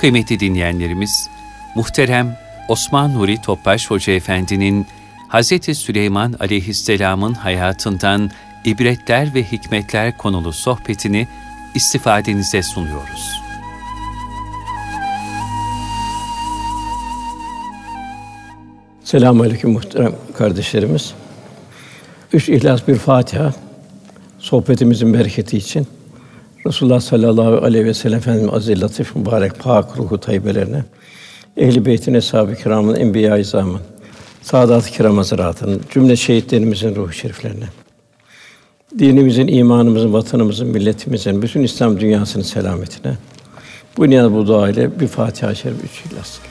Kıymetli dinleyenlerimiz, muhterem Osman Nuri Topbaş Hoca Efendi'nin Hz. Süleyman aleyhisselamın hayatından ibretler ve hikmetler konulu sohbetini istifadenize sunuyoruz. Selamun Aleyküm muhterem kardeşlerimiz. Üç İhlas bir Fatiha sohbetimizin bereketi için Resulullah sallallahu aleyhi ve sellem Efendimiz aziz latif mübarek pak ruhu tayyibelerine ehli beytin eshab-ı kiramın enbiya-i zaman saadat-ı kiram hazretlerinin cümle şehitlerimizin ruhu şeriflerine dinimizin, imanımızın, vatanımızın, milletimizin, bütün İslam dünyasının selametine bu niyaz bu dua ile bir Fatiha-i Şerif üç İhlas.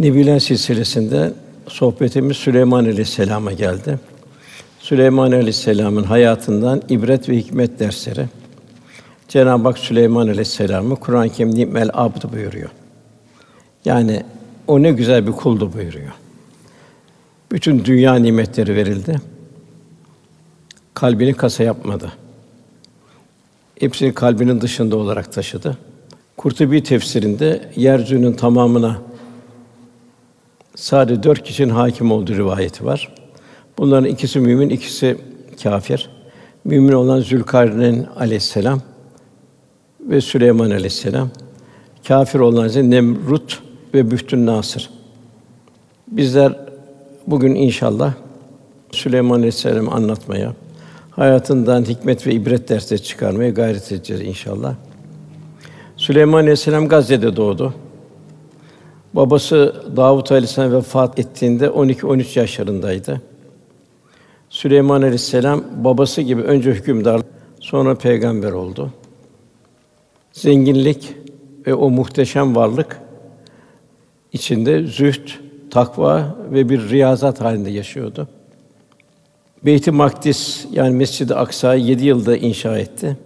Nebiler silsilesinde sohbetimiz Süleyman Aleyhisselam'a geldi. Süleyman Aleyhisselam'ın hayatından ibret ve hikmet dersleri. Cenab-ı Hak Süleyman Aleyhisselam'ı Kur'an-ı Kerim nimel abd buyuruyor. Yani o ne güzel bir kuldu buyuruyor. Bütün dünya nimetleri verildi. Kalbini kasa yapmadı. Hepsini kalbinin dışında olarak taşıdı. Kurtubi tefsirinde yeryüzünün tamamına sadece dört kişinin hakim olduğu rivayeti var. Bunların ikisi mümin, ikisi kafir. Mümin olan Zülkarneyn aleyhisselam ve Süleyman aleyhisselam. Kafir olan ise Nemrut ve Bühtün Nasır. Bizler bugün inşallah Süleyman aleyhisselam'ı anlatmaya, hayatından hikmet ve ibret dersleri çıkarmaya gayret edeceğiz inşallah. Süleyman aleyhisselam Gazze'de doğdu. Babası Davut Aleyhisselam vefat ettiğinde 12-13 yaşlarındaydı. Süleyman Aleyhisselam babası gibi önce hükümdar, sonra peygamber oldu. Zenginlik ve o muhteşem varlık içinde zühd, takva ve bir riyazat halinde yaşıyordu. Beyt-i Makdis yani Mescid-i Aksa'yı yedi yılda inşa etti.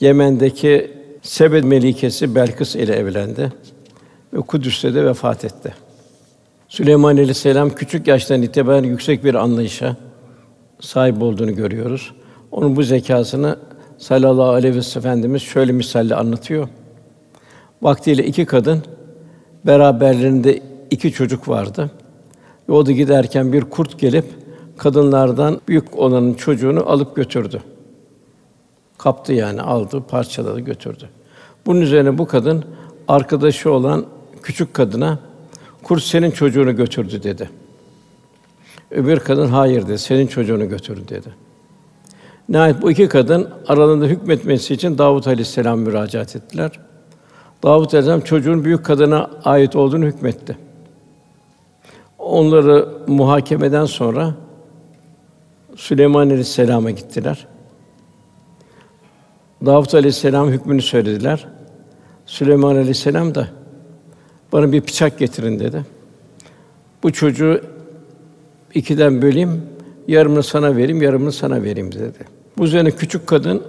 Yemen'deki Sebed melikesi Belkıs ile evlendi ve Kudüs'te de vefat etti. Süleyman Aleyhisselam küçük yaştan itibaren yüksek bir anlayışa sahip olduğunu görüyoruz. Onun bu zekasını sallallahu aleyhi ve sellem Efendimiz şöyle misalle anlatıyor. Vaktiyle iki kadın beraberlerinde iki çocuk vardı. Yolda giderken bir kurt gelip kadınlardan büyük olanın çocuğunu alıp götürdü. Kaptı yani, aldı, parçaladı, götürdü. Bunun üzerine bu kadın arkadaşı olan küçük kadına kurt senin çocuğunu götürdü dedi. Öbür kadın hayır dedi. Senin çocuğunu götürdü dedi. Nihayet bu iki kadın aralarında hükmetmesi için Davut Aleyhisselam müracaat ettiler. Davut Aleyhisselam çocuğun büyük kadına ait olduğunu hükmetti. Onları muhakemeden sonra Süleyman Aleyhisselam'a gittiler. Davut Aleyhisselam hükmünü söylediler. Süleyman Aleyhisselam da bana bir bıçak getirin dedi. Bu çocuğu ikiden böleyim, yarımını sana vereyim, yarımını sana vereyim dedi. Bu üzerine küçük kadın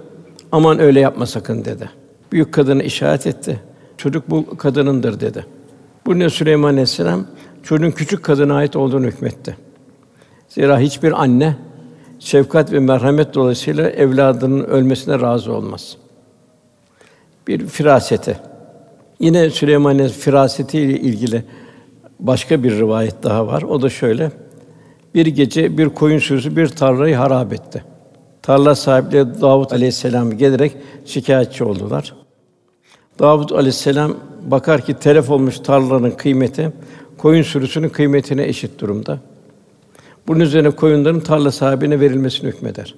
aman öyle yapma sakın dedi. Büyük kadına işaret etti. Çocuk bu kadınındır dedi. Bu ne Süleyman Aleyhisselam çocuğun küçük kadına ait olduğunu hükmetti. Zira hiçbir anne şefkat ve merhamet dolayısıyla evladının ölmesine razı olmaz. Bir firasete. Yine Süleyman'ın firaseti ile ilgili başka bir rivayet daha var. O da şöyle. Bir gece bir koyun sürüsü bir tarlayı harap etti. Tarla sahipleri Davud Aleyhisselam gelerek şikayetçi oldular. Davud Aleyhisselam bakar ki telef olmuş tarlanın kıymeti koyun sürüsünün kıymetine eşit durumda. Bunun üzerine koyunların tarla sahibine verilmesini hükmeder.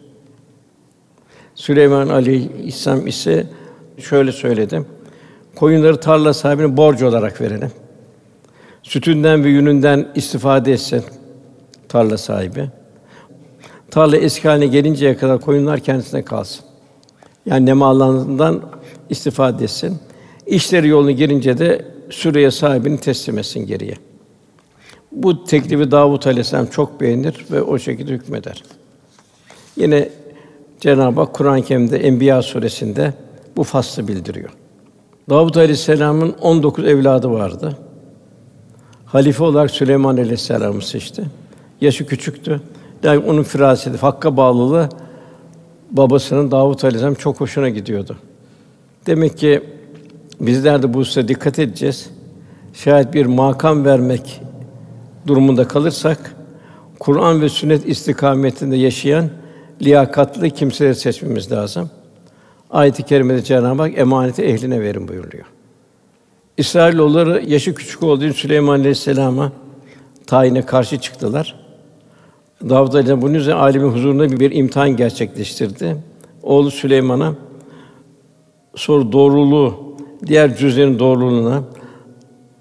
Süleyman Aleyhisselam ise şöyle söyledi. Koyunları tarla sahibine borç olarak verelim. Sütünden ve yününden istifade etsin tarla sahibi. Tarla eski haline gelinceye kadar koyunlar kendisine kalsın. Yani nemallarından istifade etsin. İşleri yoluna girince de süreye sahibini teslim etsin geriye. Bu teklifi Davut Aleyhisselam çok beğenir ve o şekilde hükmeder. Yine Cenab-ı Hak Kur'an-ı Kerim'de Enbiya suresinde bu faslı bildiriyor. Davud Aleyhisselam'ın 19 evladı vardı. Halife olarak Süleyman Aleyhisselam'ı seçti. Yaşı küçüktü. Yani onun firaseti, hakka bağlılığı babasının Davud Aleyhisselam çok hoşuna gidiyordu. Demek ki bizler de bu hususa dikkat edeceğiz. Şayet bir makam vermek durumunda kalırsak Kur'an ve sünnet istikametinde yaşayan liyakatlı kimseleri seçmemiz lazım. Ayet-i kerimede Cenab-ı Hak emaneti ehline verin buyuruyor. İsrailoğulları yaşı küçük olduğu için Süleyman Aleyhisselam'a tayine karşı çıktılar. Davud Aleyhisselam bunun üzerine âlimin huzurunda bir imtihan gerçekleştirdi. Oğlu Süleyman'a sor doğruluğu diğer cüzlerin doğruluğuna,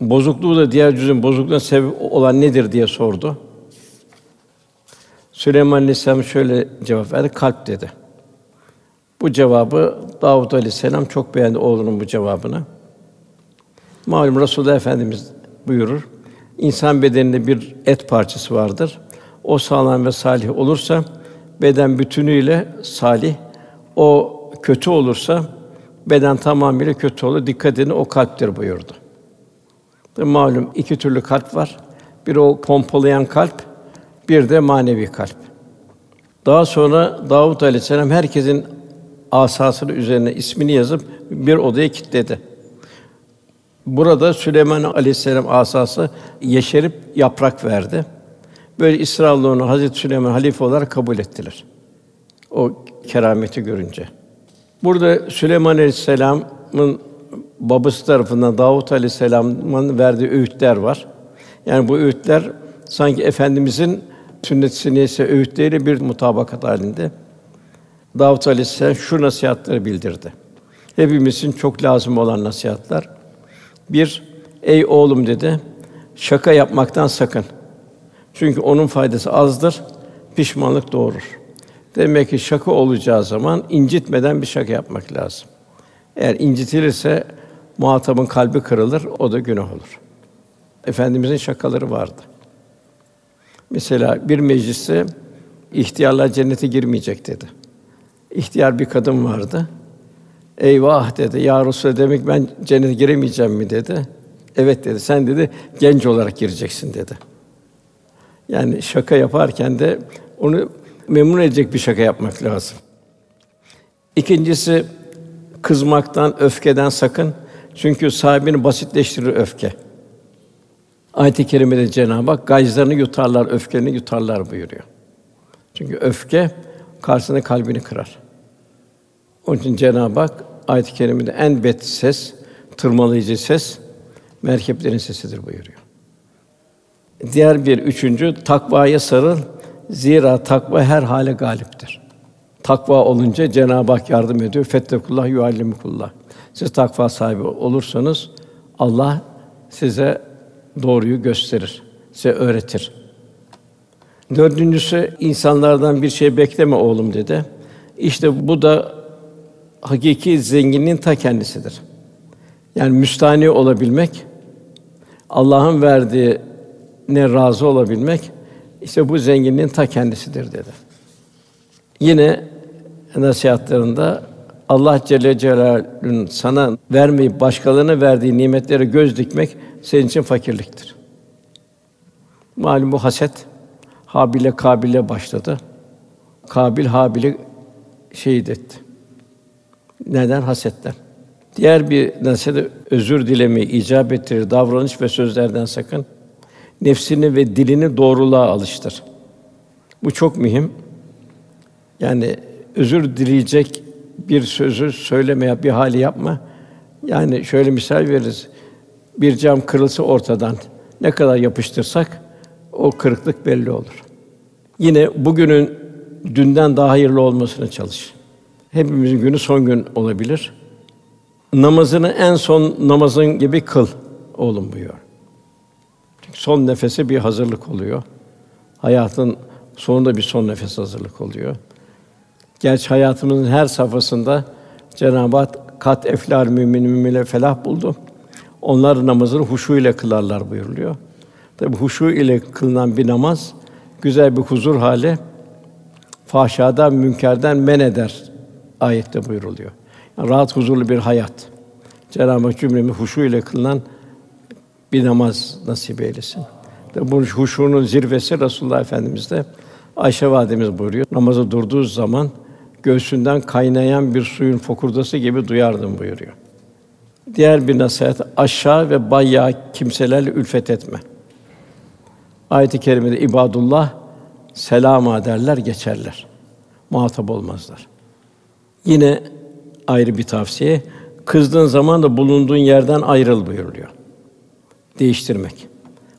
bozukluğu da diğer cüzün bozukluğuna sebep olan nedir diye sordu. Süleyman Aleyhisselam şöyle cevap verdi, kalp dedi. Bu cevabı Davud Aleyhisselam çok beğendi oğlunun bu cevabını. Malum Resulullah Efendimiz buyurur. İnsan bedeninde bir et parçası vardır. O sağlam ve salih olursa beden bütünüyle salih. O kötü olursa beden tamamıyla kötü olur. Dikkat edin o kalptir buyurdu. Malum iki türlü kalp var. Bir o pompalayan kalp, bir de manevi kalp. Daha sonra Davud Aleyhisselam herkesin asasını üzerine ismini yazıp bir odaya kilitledi. Burada Süleyman Aleyhisselam asası yeşerip yaprak verdi. Böyle İsrailoğlu Hazreti Süleyman halife olarak kabul ettiler. O kerameti görünce. Burada Süleyman Aleyhisselam'ın babası tarafından Davut Aleyhisselam'ın verdiği öğütler var. Yani bu öğütler sanki efendimizin sünnet-i öğütleriyle bir mutabakat halinde. Davut Aleyhisselam şu nasihatleri bildirdi. Hepimizin çok lazım olan nasihatler. Bir, ey oğlum dedi, şaka yapmaktan sakın. Çünkü onun faydası azdır, pişmanlık doğurur. Demek ki şaka olacağı zaman incitmeden bir şaka yapmak lazım. Eğer incitilirse muhatabın kalbi kırılır, o da günah olur. Efendimizin şakaları vardı. Mesela bir mecliste ihtiyarlar cennete girmeyecek dedi. İhtiyar bir kadın vardı. Eyvah dedi. Ya Resulallah demek ben cennete giremeyeceğim mi dedi. Evet dedi. Sen dedi genç olarak gireceksin dedi. Yani şaka yaparken de onu memnun edecek bir şaka yapmak lazım. İkincisi kızmaktan, öfkeden sakın. Çünkü sahibini basitleştirir öfke. Ayet-i kerimede Cenab-ı Hak gayzlarını yutarlar, öfkelerini yutarlar buyuruyor. Çünkü öfke karşısında kalbini kırar. Onun için Cenab-ı Hak ayet-i kerimede en bet ses, tırmalayıcı ses merkeplerin sesidir buyuruyor. Diğer bir üçüncü takvaya sarıl. Zira takva her hale galiptir. Takva olunca Cenab-ı Hak yardım ediyor. Fettekullah yuallimukullah. Siz takva sahibi olursanız Allah size doğruyu gösterir, size öğretir. Dördüncüsü insanlardan bir şey bekleme oğlum dedi. İşte bu da hakiki zenginliğin ta kendisidir. Yani müstani olabilmek, Allah'ın verdiği ne razı olabilmek, işte bu zenginliğin ta kendisidir dedi. Yine nasihatlarında Allah Celle Celaluhu'nun sana vermeyip başkalarına verdiği nimetlere göz dikmek senin için fakirliktir. Malum bu haset Habil'e Kabil'e başladı. Kabil Habil'i şehit etti. Neden? Hasetten. Diğer bir nasihat özür dilemeyi icap ettirir. Davranış ve sözlerden sakın. Nefsini ve dilini doğruluğa alıştır. Bu çok mühim. Yani özür dileyecek bir sözü söylemeye bir hali yapma. Yani şöyle misal veririz. Bir cam kırılsa ortadan ne kadar yapıştırsak o kırıklık belli olur. Yine bugünün dünden daha hayırlı olmasına çalış. Hepimizin günü son gün olabilir. Namazını en son namazın gibi kıl oğlum buyuruyor. Çünkü son nefese bir hazırlık oluyor. Hayatın sonunda bir son nefes hazırlık oluyor. Gerçi hayatımızın her safhasında Cenab-ı Hak kat eflar mümin mümine felah buldu. Onlar namazını huşu ile kılarlar buyuruluyor. Tabi huşu ile kılınan bir namaz güzel bir huzur hali fahşadan, münkerden men eder ayette buyuruluyor. Yani rahat huzurlu bir hayat. Cenab-ı Hak cümlemizi huşu ile kılınan bir namaz nasip eylesin. Bu huşunun zirvesi Resulullah Efendimiz'de Ayşe validemiz buyuruyor. Namazı durduğu zaman göğsünden kaynayan bir suyun fokurdası gibi duyardım buyuruyor. Diğer bir nasihat aşağı ve bayağı kimselerle ülfet etme. Ayet-i kerimede ibadullah selama derler geçerler. Muhatap olmazlar. Yine ayrı bir tavsiye kızdığın zaman da bulunduğun yerden ayrıl buyuruluyor. Değiştirmek,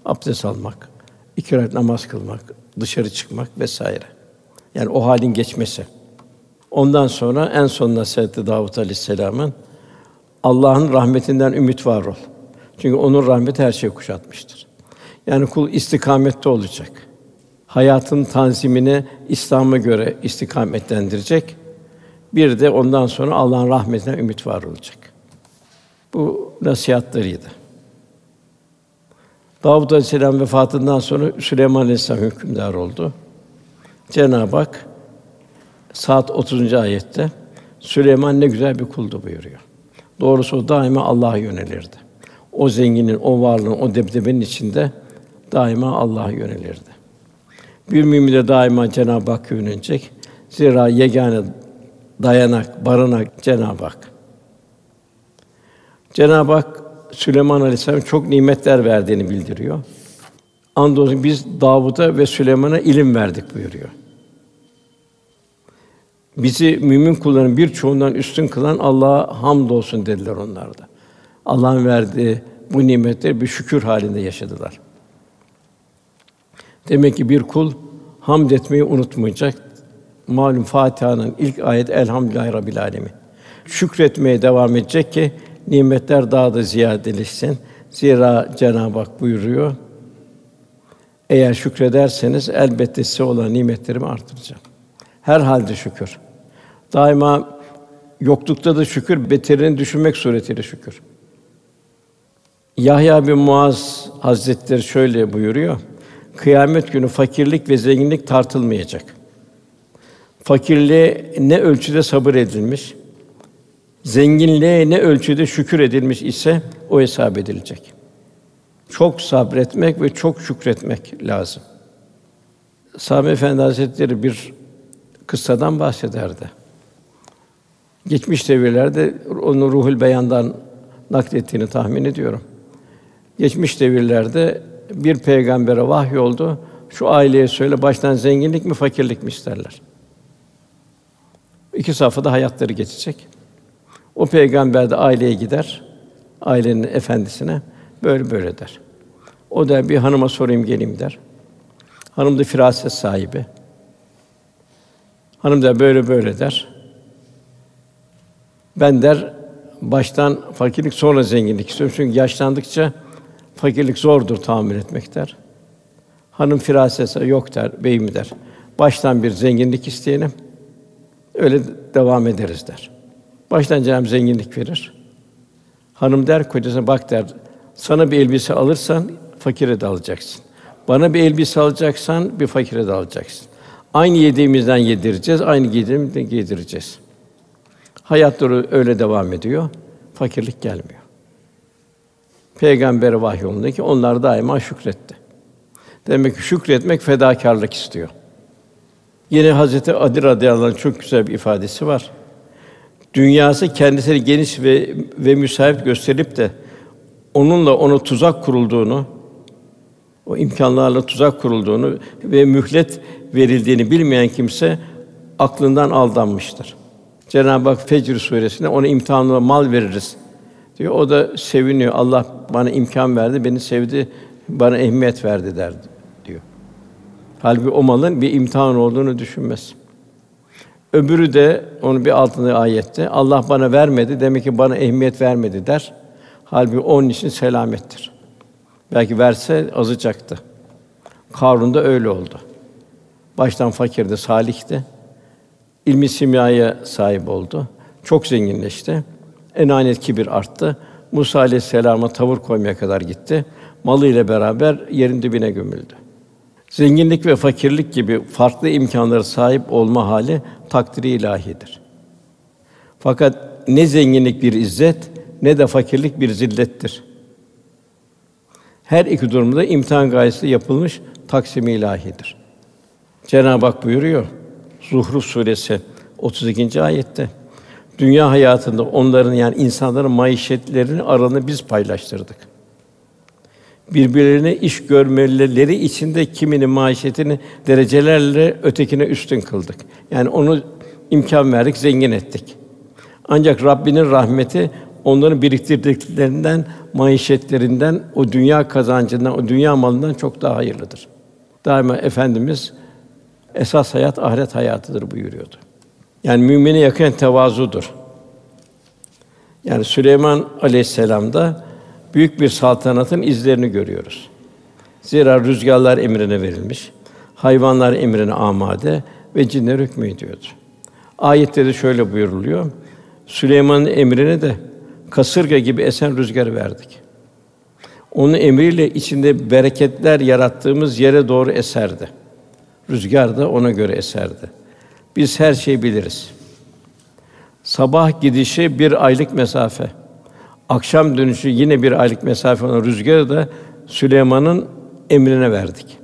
abdest almak, iki rekat namaz kılmak, dışarı çıkmak vesaire. Yani o halin geçmesi. Ondan sonra en son nasihati Davut Aleyhisselam'ın Allah'ın rahmetinden ümit var ol. Çünkü onun rahmeti her şeyi kuşatmıştır. Yani kul istikamette olacak. Hayatın tanzimini İslam'a göre istikametlendirecek. Bir de ondan sonra Allah'ın rahmetinden ümit var olacak. Bu nasihatleriydi. Davud Aleyhisselam vefatından sonra Süleyman Aleyhisselam hükümdar oldu. Cenab-ı Hak saat 30. ayette Süleyman ne güzel bir kuldu buyuruyor. Doğrusu o daima Allah'a yönelirdi. O zenginin, o varlığın, o debdebenin içinde daima Allah'a yönelirdi. Bir mümin de daima Cenab-ı Hakk'a yönelecek. Zira yegane dayanak, barınak Cenab-ı Hak. Cenab-ı Hak Süleyman Aleyhisselam çok nimetler verdiğini bildiriyor. Andolsun biz Davud'a ve Süleyman'a ilim verdik buyuruyor. Bizi mümin kulların birçoğundan üstün kılan Allah'a hamdolsun dediler onlar da. Allah'ın verdiği bu nimetleri bir şükür halinde yaşadılar. Demek ki bir kul hamd etmeyi unutmayacak. Malum Fatiha'nın ilk ayet Elhamdülillahi Rabbil Alemin. Şükretmeye devam edecek ki nimetler daha da ziyadeleşsin. Zira Cenab-ı Hak buyuruyor. Eğer şükrederseniz elbette size olan nimetlerimi artıracağım. Her halde şükür. Daima yoklukta da şükür, beterini düşünmek suretiyle şükür. Yahya bin Muaz Hazretleri şöyle buyuruyor. Kıyamet günü fakirlik ve zenginlik tartılmayacak. Fakirliğe ne ölçüde sabır edilmiş, zenginliğe ne ölçüde şükür edilmiş ise o hesap edilecek. Çok sabretmek ve çok şükretmek lazım. Sami Efendi Hazretleri bir kıssadan bahsederdi. Geçmiş devirlerde onu Ruhul Beyan'dan naklettiğini tahmin ediyorum. Geçmiş devirlerde bir peygambere vahy oldu. Şu aileye söyle baştan zenginlik mi fakirlik mi isterler? İki safhada hayatları geçecek. O peygamber de aileye gider, ailenin efendisine böyle böyle der. O da bir hanıma sorayım geleyim der. Hanım da firaset sahibi. Hanım da böyle böyle der. Ben der baştan fakirlik sonra zenginlik istiyorum. Çünkü yaşlandıkça fakirlik zordur tahammül etmek der. Hanım firasetse yok der, beyim der. Baştan bir zenginlik isteyelim. Öyle devam ederiz der. Baştan Cenab-ı zenginlik verir. Hanım der kocasına bak der. Sana bir elbise alırsan fakire de alacaksın. Bana bir elbise alacaksan bir fakire de alacaksın. Aynı yediğimizden yedireceğiz, aynı giydiğimizden giydireceğiz. Hayatları öyle devam ediyor. Fakirlik gelmiyor. Peygamber vahyolundaki onlar daima şükretti. Demek ki şükretmek fedakarlık istiyor. Yine Hazreti Ali radıyallahu anh çok güzel bir ifadesi var. Dünyası kendisini geniş ve ve müsait gösterip de onunla onu tuzak kurulduğunu, o imkanlarla tuzak kurulduğunu ve mühlet verildiğini bilmeyen kimse aklından aldanmıştır. Cenab-ı Hak Fecr suresinde ona imtihanla mal veririz diyor. O da seviniyor. Allah bana imkan verdi, beni sevdi, bana ehemmiyet verdi der diyor. Halbuki o malın bir imtihan olduğunu düşünmez. Öbürü de onu bir altında ayette Allah bana vermedi demek ki bana ehemmiyet vermedi der. Halbuki onun için selamettir. Belki verse azacaktı. Karun da öyle oldu. Baştan fakirdi, salihti. İlmi simyaya sahip oldu. Çok zenginleşti. Enanet kibir arttı. Musa aleyhisselama tavır koymaya kadar gitti. Malı ile beraber yerin dibine gömüldü. Zenginlik ve fakirlik gibi farklı imkanlara sahip olma hali takdiri ilahidir. Fakat ne zenginlik bir izzet, ne de fakirlik bir zillettir. Her iki durumda imtihan gayesi yapılmış taksim ilahidir. Cenab-ı Hak buyuruyor Zuhruf suresi 32. ayette. Dünya hayatında onların yani insanların maişetlerini aralarında biz paylaştırdık. Birbirlerine iş görmeleri içinde kiminin maişetini derecelerle ötekine üstün kıldık. Yani onu imkan verdik, zengin ettik. Ancak Rabbinin rahmeti onların biriktirdiklerinden, maişetlerinden, o dünya kazancından, o dünya malından çok daha hayırlıdır. Daima efendimiz esas hayat ahiret hayatıdır buyuruyordu. Yani mümine yakın tevazudur. Yani Süleyman Aleyhisselam'da büyük bir saltanatın izlerini görüyoruz. Zira rüzgarlar emrine verilmiş, hayvanlar emrine amade ve cinler hükmediyordu. Ayette de şöyle buyuruluyor. Süleyman'ın emrine de kasırga gibi esen rüzgar verdik. Onun emriyle içinde bereketler yarattığımız yere doğru eserdi. Rüzgar da ona göre eserdi. Biz her şeyi biliriz. Sabah gidişi bir aylık mesafe. Akşam dönüşü yine bir aylık mesafe olan rüzgarı da Süleyman'ın emrine verdik.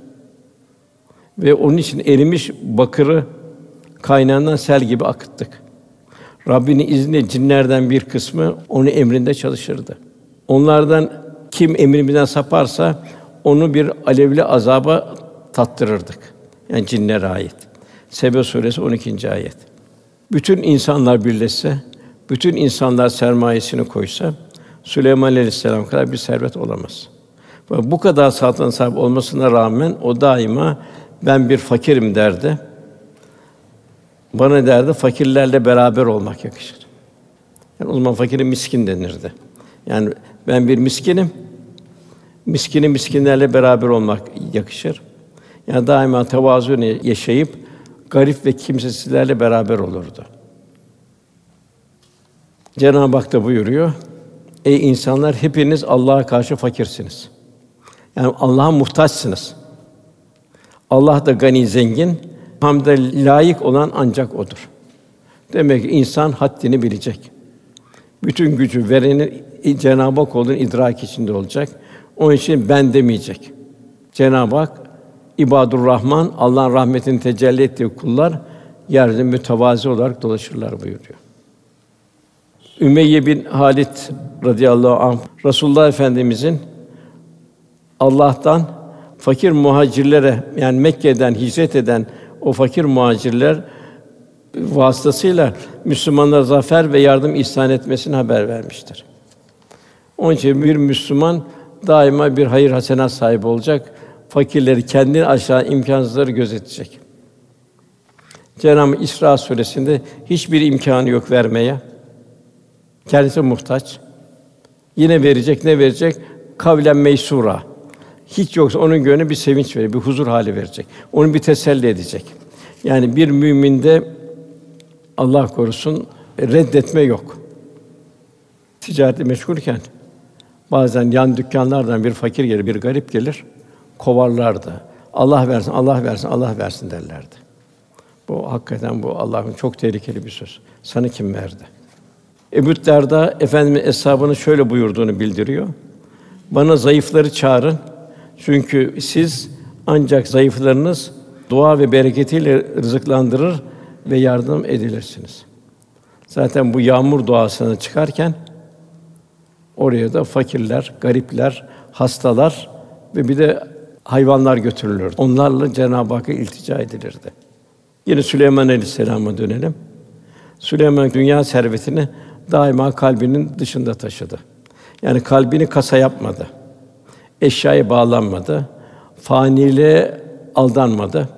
Ve onun için erimiş bakırı kaynağından sel gibi akıttık. Rabbinin izniyle cinlerden bir kısmı onu emrinde çalışırdı. Onlardan kim emrimizden saparsa onu bir alevli azaba tattırırdık. Yani cinlere ait. Sebe suresi 12. ayet. Bütün insanlar birleşse, bütün insanlar sermayesini koysa Süleyman Aleyhisselam kadar bir servet olamaz. Bu kadar saltanat sahibi olmasına rağmen o daima ben bir fakirim derdi. Bana derdi fakirlerle beraber olmak yakışır. Yani o zaman fakire miskin denirdi. Yani ben bir miskinim. Miskini miskinlerle beraber olmak yakışır. Yani daima tevazu yaşayıp garip ve kimsesizlerle beraber olurdu. Cenab-ı Hak da buyuruyor. Ey insanlar hepiniz Allah'a karşı fakirsiniz. Yani Allah'a muhtaçsınız. Allah da gani zengin, hamde layık olan ancak odur. Demek ki insan haddini bilecek. Bütün gücü verenin Cenab-ı Hak olduğunu idrak içinde olacak. Onun için ben demeyecek. Cenab-ı Hak İbadur Rahman Allah'ın rahmetini tecelli ettiği kullar yerde mütevazi olarak dolaşırlar buyuruyor. Ümeyye bin Halit radıyallahu anh Resulullah Efendimizin Allah'tan fakir muhacirlere yani Mekke'den hicret eden o fakir muhacirler vasıtasıyla Müslümanlara zafer ve yardım ihsan etmesini haber vermiştir. Onun için bir Müslüman daima bir hayır hasenat sahibi olacak. Fakirleri kendini aşağı imkansızları gözetecek. Cenab-ı İsra suresinde hiçbir imkanı yok vermeye. Kendisi muhtaç. Yine verecek, ne verecek? Kavlen meysura. Hiç yoksa onun gönlüne bir sevinç verecek, bir huzur hali verecek. Onu bir teselli edecek. Yani bir müminde Allah korusun reddetme yok. Ticareti meşgulken bazen yan dükkanlardan bir fakir gelir, bir garip gelir, kovarlardı. Allah versin, Allah versin, Allah versin derlerdi. Bu hakikaten bu Allah'ın çok tehlikeli bir söz. Sana kim verdi? Ebu Derda Efendimiz eshabının şöyle buyurduğunu bildiriyor. Bana zayıfları çağırın. Çünkü siz ancak zayıflarınız dua ve bereketiyle rızıklandırır ve yardım edilirsiniz. Zaten bu yağmur duasına çıkarken oraya da fakirler, garipler, hastalar ve bir de hayvanlar götürülürdü. Onlarla Cenab-ı Hakk'a iltica edilirdi. Yine Süleyman Aleyhisselam'a dönelim. Süleyman dünya servetini daima kalbinin dışında taşıdı. Yani kalbini kasa yapmadı. Eşyaya bağlanmadı. Faniliğe aldanmadı.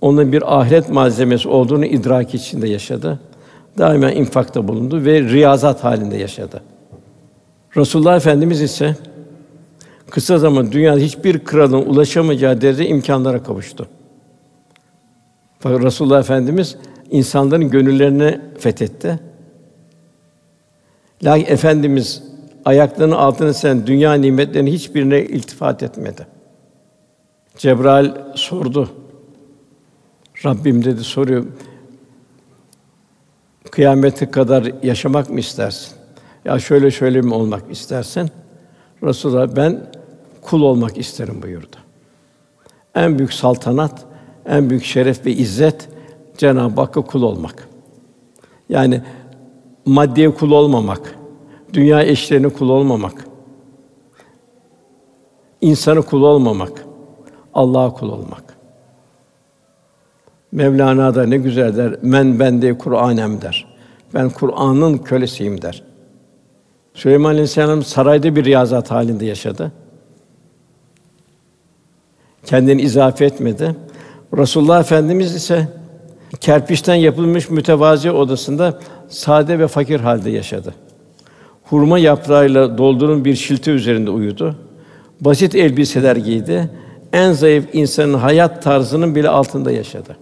Onun bir ahiret malzemesi olduğunu idrak içinde yaşadı. Daima infakta bulundu ve riyazat halinde yaşadı. Resulullah Efendimiz ise kısa zaman dünyada hiçbir kralın ulaşamayacağı derece imkanlara kavuştu. Fakat Resulullah Efendimiz insanların gönüllerini fethetti. Lakin Efendimiz ayaklarının altına sen dünya nimetlerinin hiçbirine iltifat etmedi. Cebrail sordu. Rabbim dedi soruyor. Kıyamete kadar yaşamak mı istersin? Ya şöyle şöyle mi olmak istersen? Resulullah ben kul olmak isterim buyurdu. En büyük saltanat, en büyük şeref ve izzet Cenab-ı Hakk'a kul olmak. Yani maddeye kul olmamak, dünya eşlerine kul olmamak, insanı kul olmamak, Allah'a kul olmak. Mevlana da ne güzel der, men bende Kur'anem der. Ben Kur'an'ın kölesiyim der. Süleyman Aleyhisselam sarayda bir riyazat halinde yaşadı. Kendini izafe etmedi. Resulullah Efendimiz ise kerpiçten yapılmış mütevazi odasında sade ve fakir halde yaşadı. Hurma yaprağıyla doldurun bir şilte üzerinde uyudu. Basit elbiseler giydi. En zayıf insanın hayat tarzının bile altında yaşadı.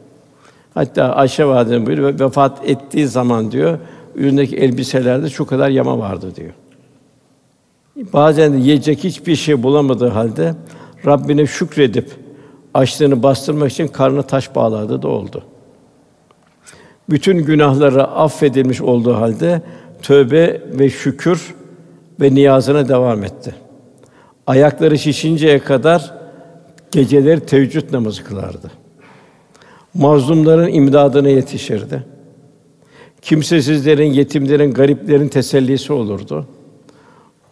Hatta Ayşe validemiz buyuruyor vefat ettiği zaman diyor üzerindeki elbiselerde şu kadar yama vardı diyor. Bazen yiyecek hiçbir şey bulamadığı halde Rabbine şükredip açlığını bastırmak için karnı taş bağladı da oldu. Bütün günahları affedilmiş olduğu halde tövbe ve şükür ve niyazına devam etti. Ayakları şişinceye kadar geceleri teheccüd namazı kılardı. Mazlumların imdadına yetişirdi. Kimsesizlerin, yetimlerin, gariplerin tesellisi olurdu.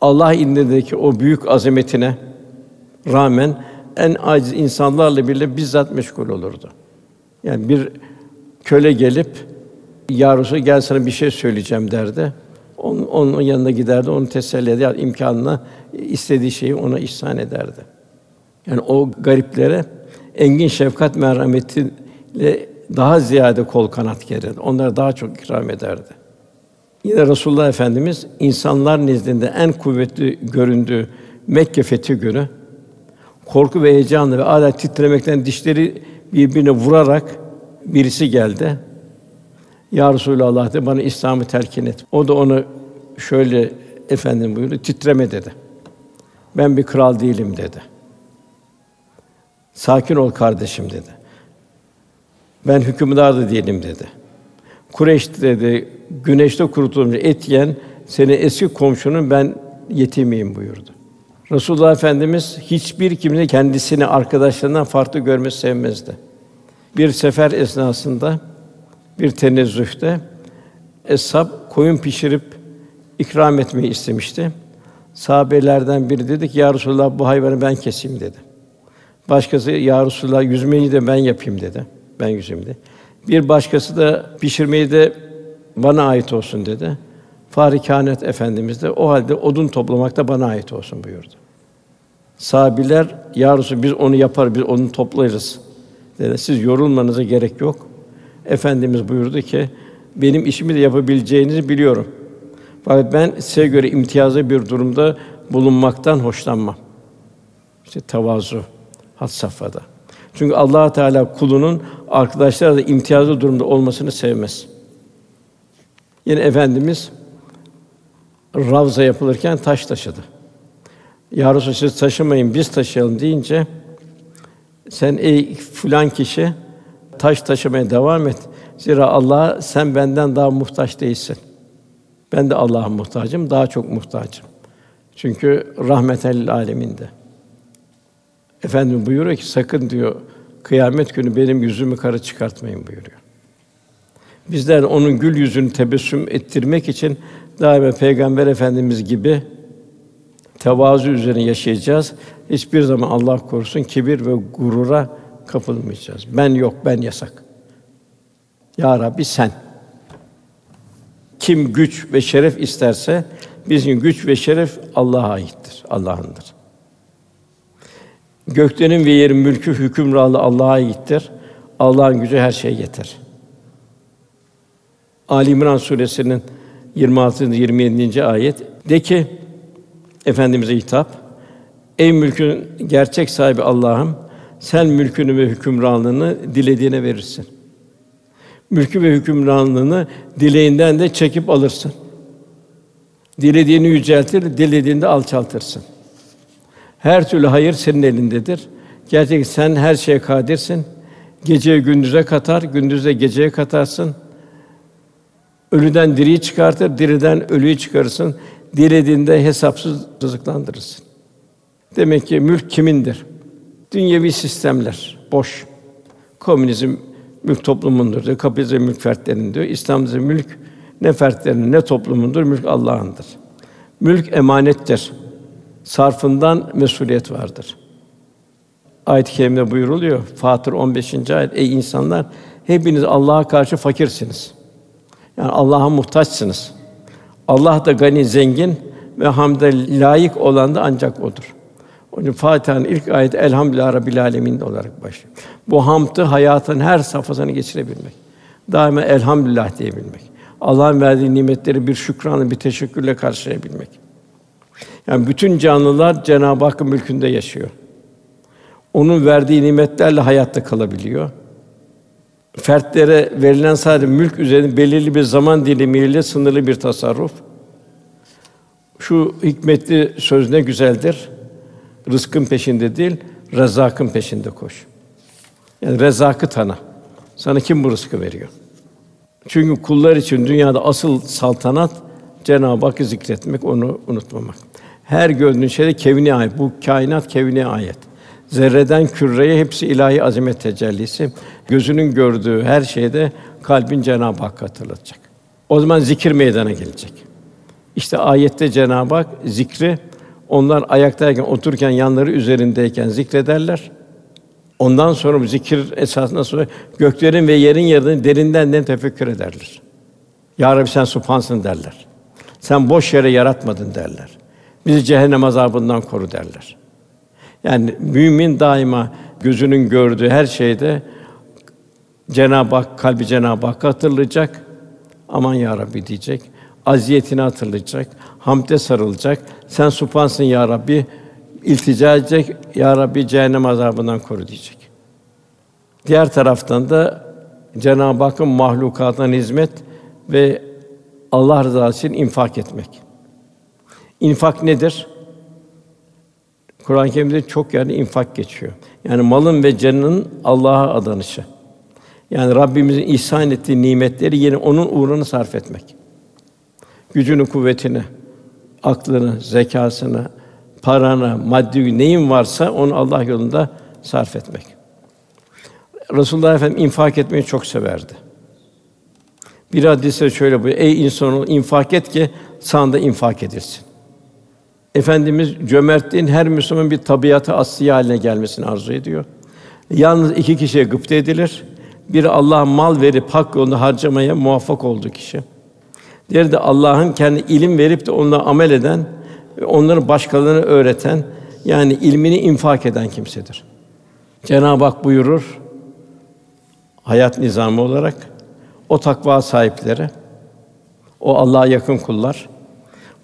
Allah indindeki o büyük azametine rağmen en aciz insanlarla bile bizzat meşgul olurdu. Yani bir köle gelip ya gel sana bir şey söyleyeceğim derdi. Onun, onun yanına giderdi, onu teselli eder, imkanına istediği şeyi ona ihsan ederdi. Yani o gariplere engin şefkat merhametiyle daha ziyade kol kanat gerirdi. Onlara daha çok ikram ederdi. Yine Resulullah Efendimiz insanlar nezdinde en kuvvetli göründüğü Mekke fethi günü korku ve heyecanla ve adeta titremekten dişleri birbirine vurarak birisi geldi. Ya Resulallah de bana İslam'ı telkin et. O da onu şöyle efendim buyurdu. Titreme dedi. Ben bir kral değilim dedi. Sakin ol kardeşim dedi. Ben hükümdar da değilim dedi. Kureyş dedi, güneşte kurutulmuş et yiyen senin eski komşunun ben yetimiyim buyurdu. Resulullah Efendimiz hiçbir kimse kendisini arkadaşlarından farklı görmesi sevmezdi. Bir sefer esnasında bir tenezzühte eshab koyun pişirip ikram etmeyi istemişti. Sahabelerden biri dedi ki ya Resulullah bu hayvanı ben keseyim dedi. Başkası ya Resulullah yüzmeyi de ben yapayım dedi. Ben yüzeyim dedi. Bir başkası da pişirmeyi de bana ait olsun dedi. Fahri Kâinat Efendimiz de o halde odun toplamak da bana ait olsun buyurdu. Sahabiler ya Resulallah, biz onu yapar, biz onu toplarız. Dedi. Siz yorulmanıza gerek yok. Efendimiz buyurdu ki benim işimi de yapabileceğinizi biliyorum. Fakat ben size göre imtiyazlı bir durumda bulunmaktan hoşlanmam. İşte tevazu had safhada. Çünkü Allah Teala kulunun arkadaşlarla imtiyazlı durumda olmasını sevmez. Yine efendimiz Ravza yapılırken taş taşıdı. Ya Resulallah siz taşımayın biz taşıyalım deyince sen ey filan kişi taş taşımaya devam et. Zira Allah sen benden daha muhtaç değilsin. Ben de Allah'a muhtacım, daha çok muhtacım. Çünkü rahmetel aleminde. Efendim buyuruyor ki sakın diyor kıyamet günü benim yüzümü kara çıkartmayın buyuruyor. Bizler onun gül yüzünü tebessüm ettirmek için daima Peygamber Efendimiz gibi tevazu üzerine yaşayacağız. Hiçbir zaman Allah korusun kibir ve gurura kapılmayacağız. Ben yok, ben yasak. Ya Rabbi sen. Kim güç ve şeref isterse bizim güç ve şeref Allah'a aittir, Allah'ındır. Göklerin ve yerin mülkü hükümranlığı Allah'a aittir. Allah'ın gücü her şeye yeter. Ali İmran suresinin 26. 27. ayet de ki efendimize hitap Ey mülkün gerçek sahibi Allah'ım sen mülkünü ve hükümranlığını dilediğine verirsin. Mülkü ve hükümranlığını dileğinden de çekip alırsın. Dilediğini yüceltir, dilediğinde alçaltırsın. Her türlü hayır senin elindedir. Gerçek sen her şeye kadirsin. Geceyi gündüze katar, gündüzde geceye katarsın. Ölüden diriyi çıkartır, diriden ölüyü çıkarırsın. Dilediğinde hesapsız rızıklandırırsın. Demek ki mülk kimindir? Dünyevi sistemler boş. Komünizm mülk toplumundur diyor. Kapitalizm mülk fertlerinin diyor. İslam'da mülk ne fertlerinin ne toplumundur, mülk Allah'ındır. Mülk emanettir. Sarfından mesuliyet vardır. Ayet-i kerimede buyuruluyor. Fatır 15. ayet. Ey insanlar, hepiniz Allah'a karşı fakirsiniz. Yani Allah'a muhtaçsınız. Allah da gani, zengin ve hamde layık olan da ancak odur. Onun Fatiha'nın ilk ayeti Elhamdülillah Rabbil Alemin olarak başlıyor. Bu hamdı hayatın her safhasını geçirebilmek. Daima elhamdülillah diyebilmek. Allah'ın verdiği nimetleri bir şükranla, bir teşekkürle karşılayabilmek. Yani bütün canlılar Cenab-ı Hakk'ın mülkünde yaşıyor. Onun verdiği nimetlerle hayatta kalabiliyor. Fertlere verilen sadece mülk üzerinde belirli bir zaman dilimiyle sınırlı bir tasarruf. Şu hikmetli söz ne güzeldir. Rızkın peşinde değil, rezakın peşinde koş. Yani rezakı tanı. Sana kim bu rızkı veriyor? Çünkü kullar için dünyada asıl saltanat Cenab-ı Hakk'ı zikretmek, onu unutmamak. Her gördüğün şeyde kevni ayet. Bu kainat kevni ayet. Zerreden küreye hepsi ilahi azamet tecellisi. Gözünün gördüğü her şeyde kalbin Cenab-ı Hakk'ı hatırlatacak. O zaman zikir meydana gelecek. İşte ayette Cenab-ı Hak zikri onlar ayaktayken, otururken, yanları üzerindeyken zikrederler. Ondan sonra bu zikir esasında sonra göklerin ve yerin yerini derinden den tefekkür ederler. Ya Rabbi sen supansın derler. Sen boş yere yaratmadın derler. Bizi cehennem azabından koru derler. Yani mümin daima gözünün gördüğü her şeyde Cenab-ı Hak kalbi Cenab-ı Hakk'ı hatırlayacak. Aman ya Rabbi diyecek. Aziyetini hatırlayacak. Hamde sarılacak. Sen supansın ya Rabbi iltica edecek. Ya Rabbi cehennem azabından koru diyecek. Diğer taraftan da Cenab-ı Hakk'ın mahlukatına hizmet ve Allah rızası için infak etmek. İnfak nedir? Kur'an-ı Kerim'de çok yerde infak geçiyor. Yani malın ve canının Allah'a adanışı. Yani Rabbimizin ihsan ettiği nimetleri yine onun uğruna sarf etmek. Gücünü, kuvvetini, aklını, zekasını, paranı, maddi neyin varsa onu Allah yolunda sarf etmek. Resulullah Efendimiz infak etmeyi çok severdi. Bir hadiste şöyle buyuruyor: Ey insan infak et ki sana da infak edilsin. Efendimiz cömertliğin her Müslümanın bir tabiatı asli haline gelmesini arzu ediyor. Yalnız iki kişiye gıpta edilir. Biri Allah'a mal verip hak yolunda harcamaya muvaffak olduğu kişi. Diğeri de Allah'ın kendi ilim verip de onunla amel eden onları başkalarına öğreten yani ilmini infak eden kimsedir. Cenab-ı Hak buyurur hayat nizamı olarak o takva sahipleri, o Allah'a yakın kullar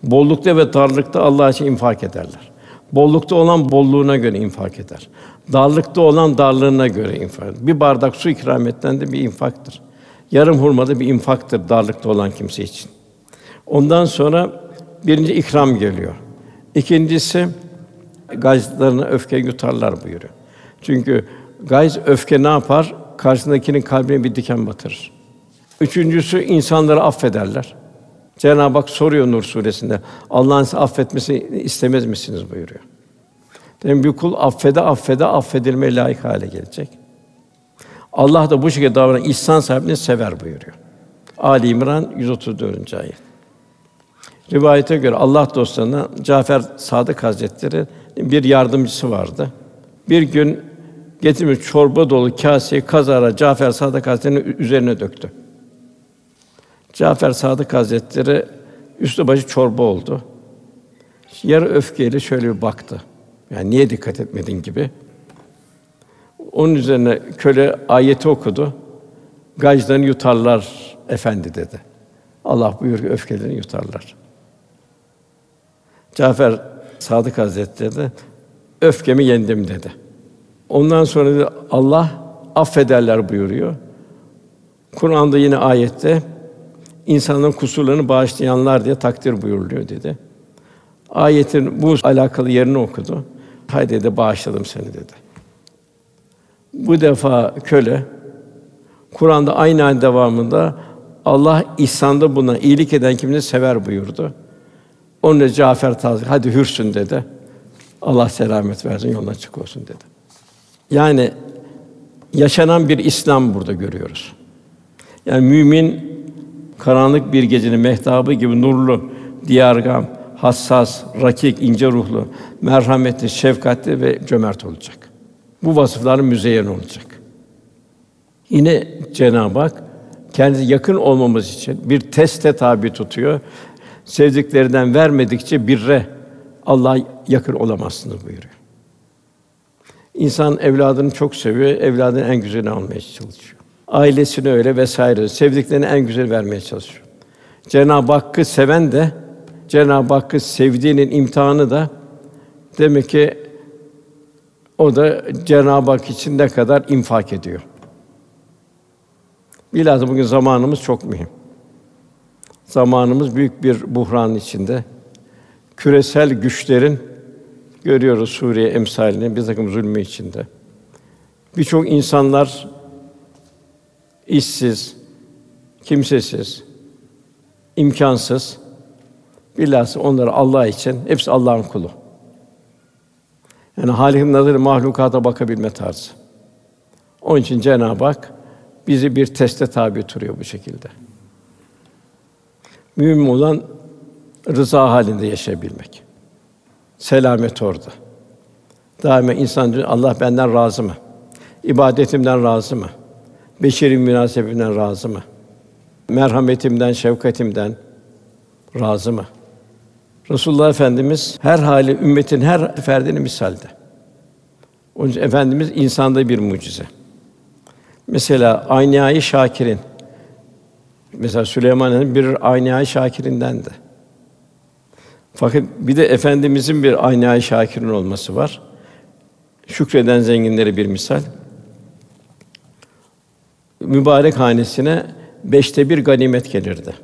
bollukta ve darlıkta Allah için infak ederler. Bollukta olan bolluğuna göre infak eder. Darlıkta olan darlığına göre infak eder. Bir bardak su ikram etten de bir infaktır. Yarım hurma da bir infaktır darlıkta olan kimse için. Ondan sonra birinci ikram geliyor. İkincisi gayzlarına öfke yutarlar buyuruyor. Çünkü gayz öfke ne yapar? Karşısındakinin kalbine bir diken batırır. Üçüncüsü insanları affederler. Cenab-ı Hak soruyor Nur suresinde. Allah'ın size affetmesini istemez misiniz buyuruyor. Demek bir kul affede affede affedilmeye layık hale gelecek. Allah da bu şekilde davranan ihsan sahibini sever buyuruyor. Ali İmran 134. ayet. Rivayete göre Allah dostlarına Cafer Sadık Hazretleri bir yardımcısı vardı. Bir gün getirmiş çorba dolu kaseyi kazara Cafer Sadık Hazretleri'nin üzerine döktü. Cafer Sadık Hazretleri üstü başı çorba oldu. Yarı öfkeyle şöyle bir baktı. Yani niye dikkat etmedin gibi. Onun üzerine köle ayeti okudu. Gaclarını yutarlar efendi dedi. Allah buyuruyor öfkelerini yutarlar. Cafer Sadık Hazretleri de öfkemi yendim dedi. Ondan sonra da Allah affederler buyuruyor. Kur'an'da yine ayette insanların kusurlarını bağışlayanlar diye takdir buyuruluyor dedi. Ayetin bu alakalı yerini okudu. Haydi dedi bağışladım seni dedi. Bu defa köle Kur'an'da aynı ayet devamında Allah ihsanda buna iyilik eden kimini sever buyurdu. Onun için Cafer Tazik hadi hürsün dedi. Allah selamet versin, yoluna çık olsun dedi. Yani yaşanan bir İslam burada görüyoruz. Yani mümin karanlık bir gecenin mehtabı gibi nurlu, diyargam, hassas, rakik, ince ruhlu, merhametli, şefkatli ve cömert olacak. Bu vasıfların müzeyyen olacak. Yine Cenab-ı Hak kendisi yakın olmamız için bir teste tabi tutuyor. Sevdiklerinden vermedikçe birre Allah yakın olamazsınız buyuruyor. İnsan evladını çok seviyor, evladının en güzelini almaya çalışıyor. Ailesini öyle vesaire. Sevdiklerini en güzel vermeye çalışıyor. Cenab-ı Hakk'ı seven de Cenab-ı Hakk'ı sevdiğinin imtihanı da demek ki o da Cenab-ı Hak için ne kadar infak ediyor. Bilhassa bugün zamanımız çok mühim. Zamanımız büyük bir buhran içinde. Küresel güçlerin görüyoruz Suriye emsalini bir takım zulmü içinde. Birçok insanlar işsiz, kimsesiz, imkansız. Bilhassa onları Allah için hepsi Allah'ın kulu. Yani Halik'in nazarı mahlukata bakabilme tarzı. Onun için Cenab-ı Hak bizi bir teste tabi tutuyor bu şekilde. Mühim olan rıza halinde yaşayabilmek. Selamet orada. Daima insan diyor, Allah benden razı mı? İbadetimden razı mı? Beşeri münasebetinden razı mı? Merhametimden, şefkatimden razı mı? Resulullah Efendimiz her hali ümmetin her ferdini misalde. Onun için efendimiz insanda bir mucize. Mesela Aynâ-i Şakir'in mesela Süleyman'ın bir Aynâ-i Şakir'inden de. Fakat bir de efendimizin bir Aynâ-i Şakir'in olması var. Şükreden zenginleri bir misal. Mübarek hanesine beşte bir ganimet gelirdi.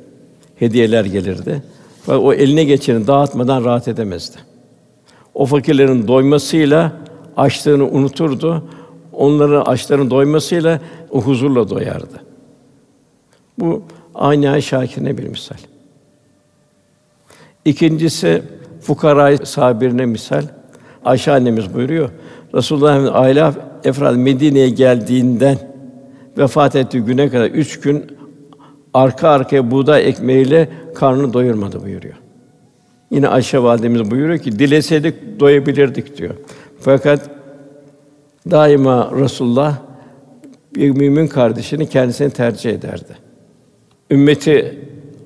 Hediyeler gelirdi. O eline geçeni dağıtmadan rahat edemezdi. O fakirlerin doymasıyla açlığını unuturdu. Onların açların doymasıyla o huzurla doyardı. Bu aynı şakirine bir misal. İkincisi fukara sabirine misal. Ayşe annemiz buyuruyor. Resulullah'ın aile efrad Medine'ye geldiğinden vefat ettiği güne kadar üç gün arka arkaya buğday ekmeğiyle karnını doyurmadı buyuruyor. Yine Ayşe validemiz buyuruyor ki dileseydik doyabilirdik diyor. Fakat daima Resulullah bir mümin kardeşini kendisine tercih ederdi. Ümmeti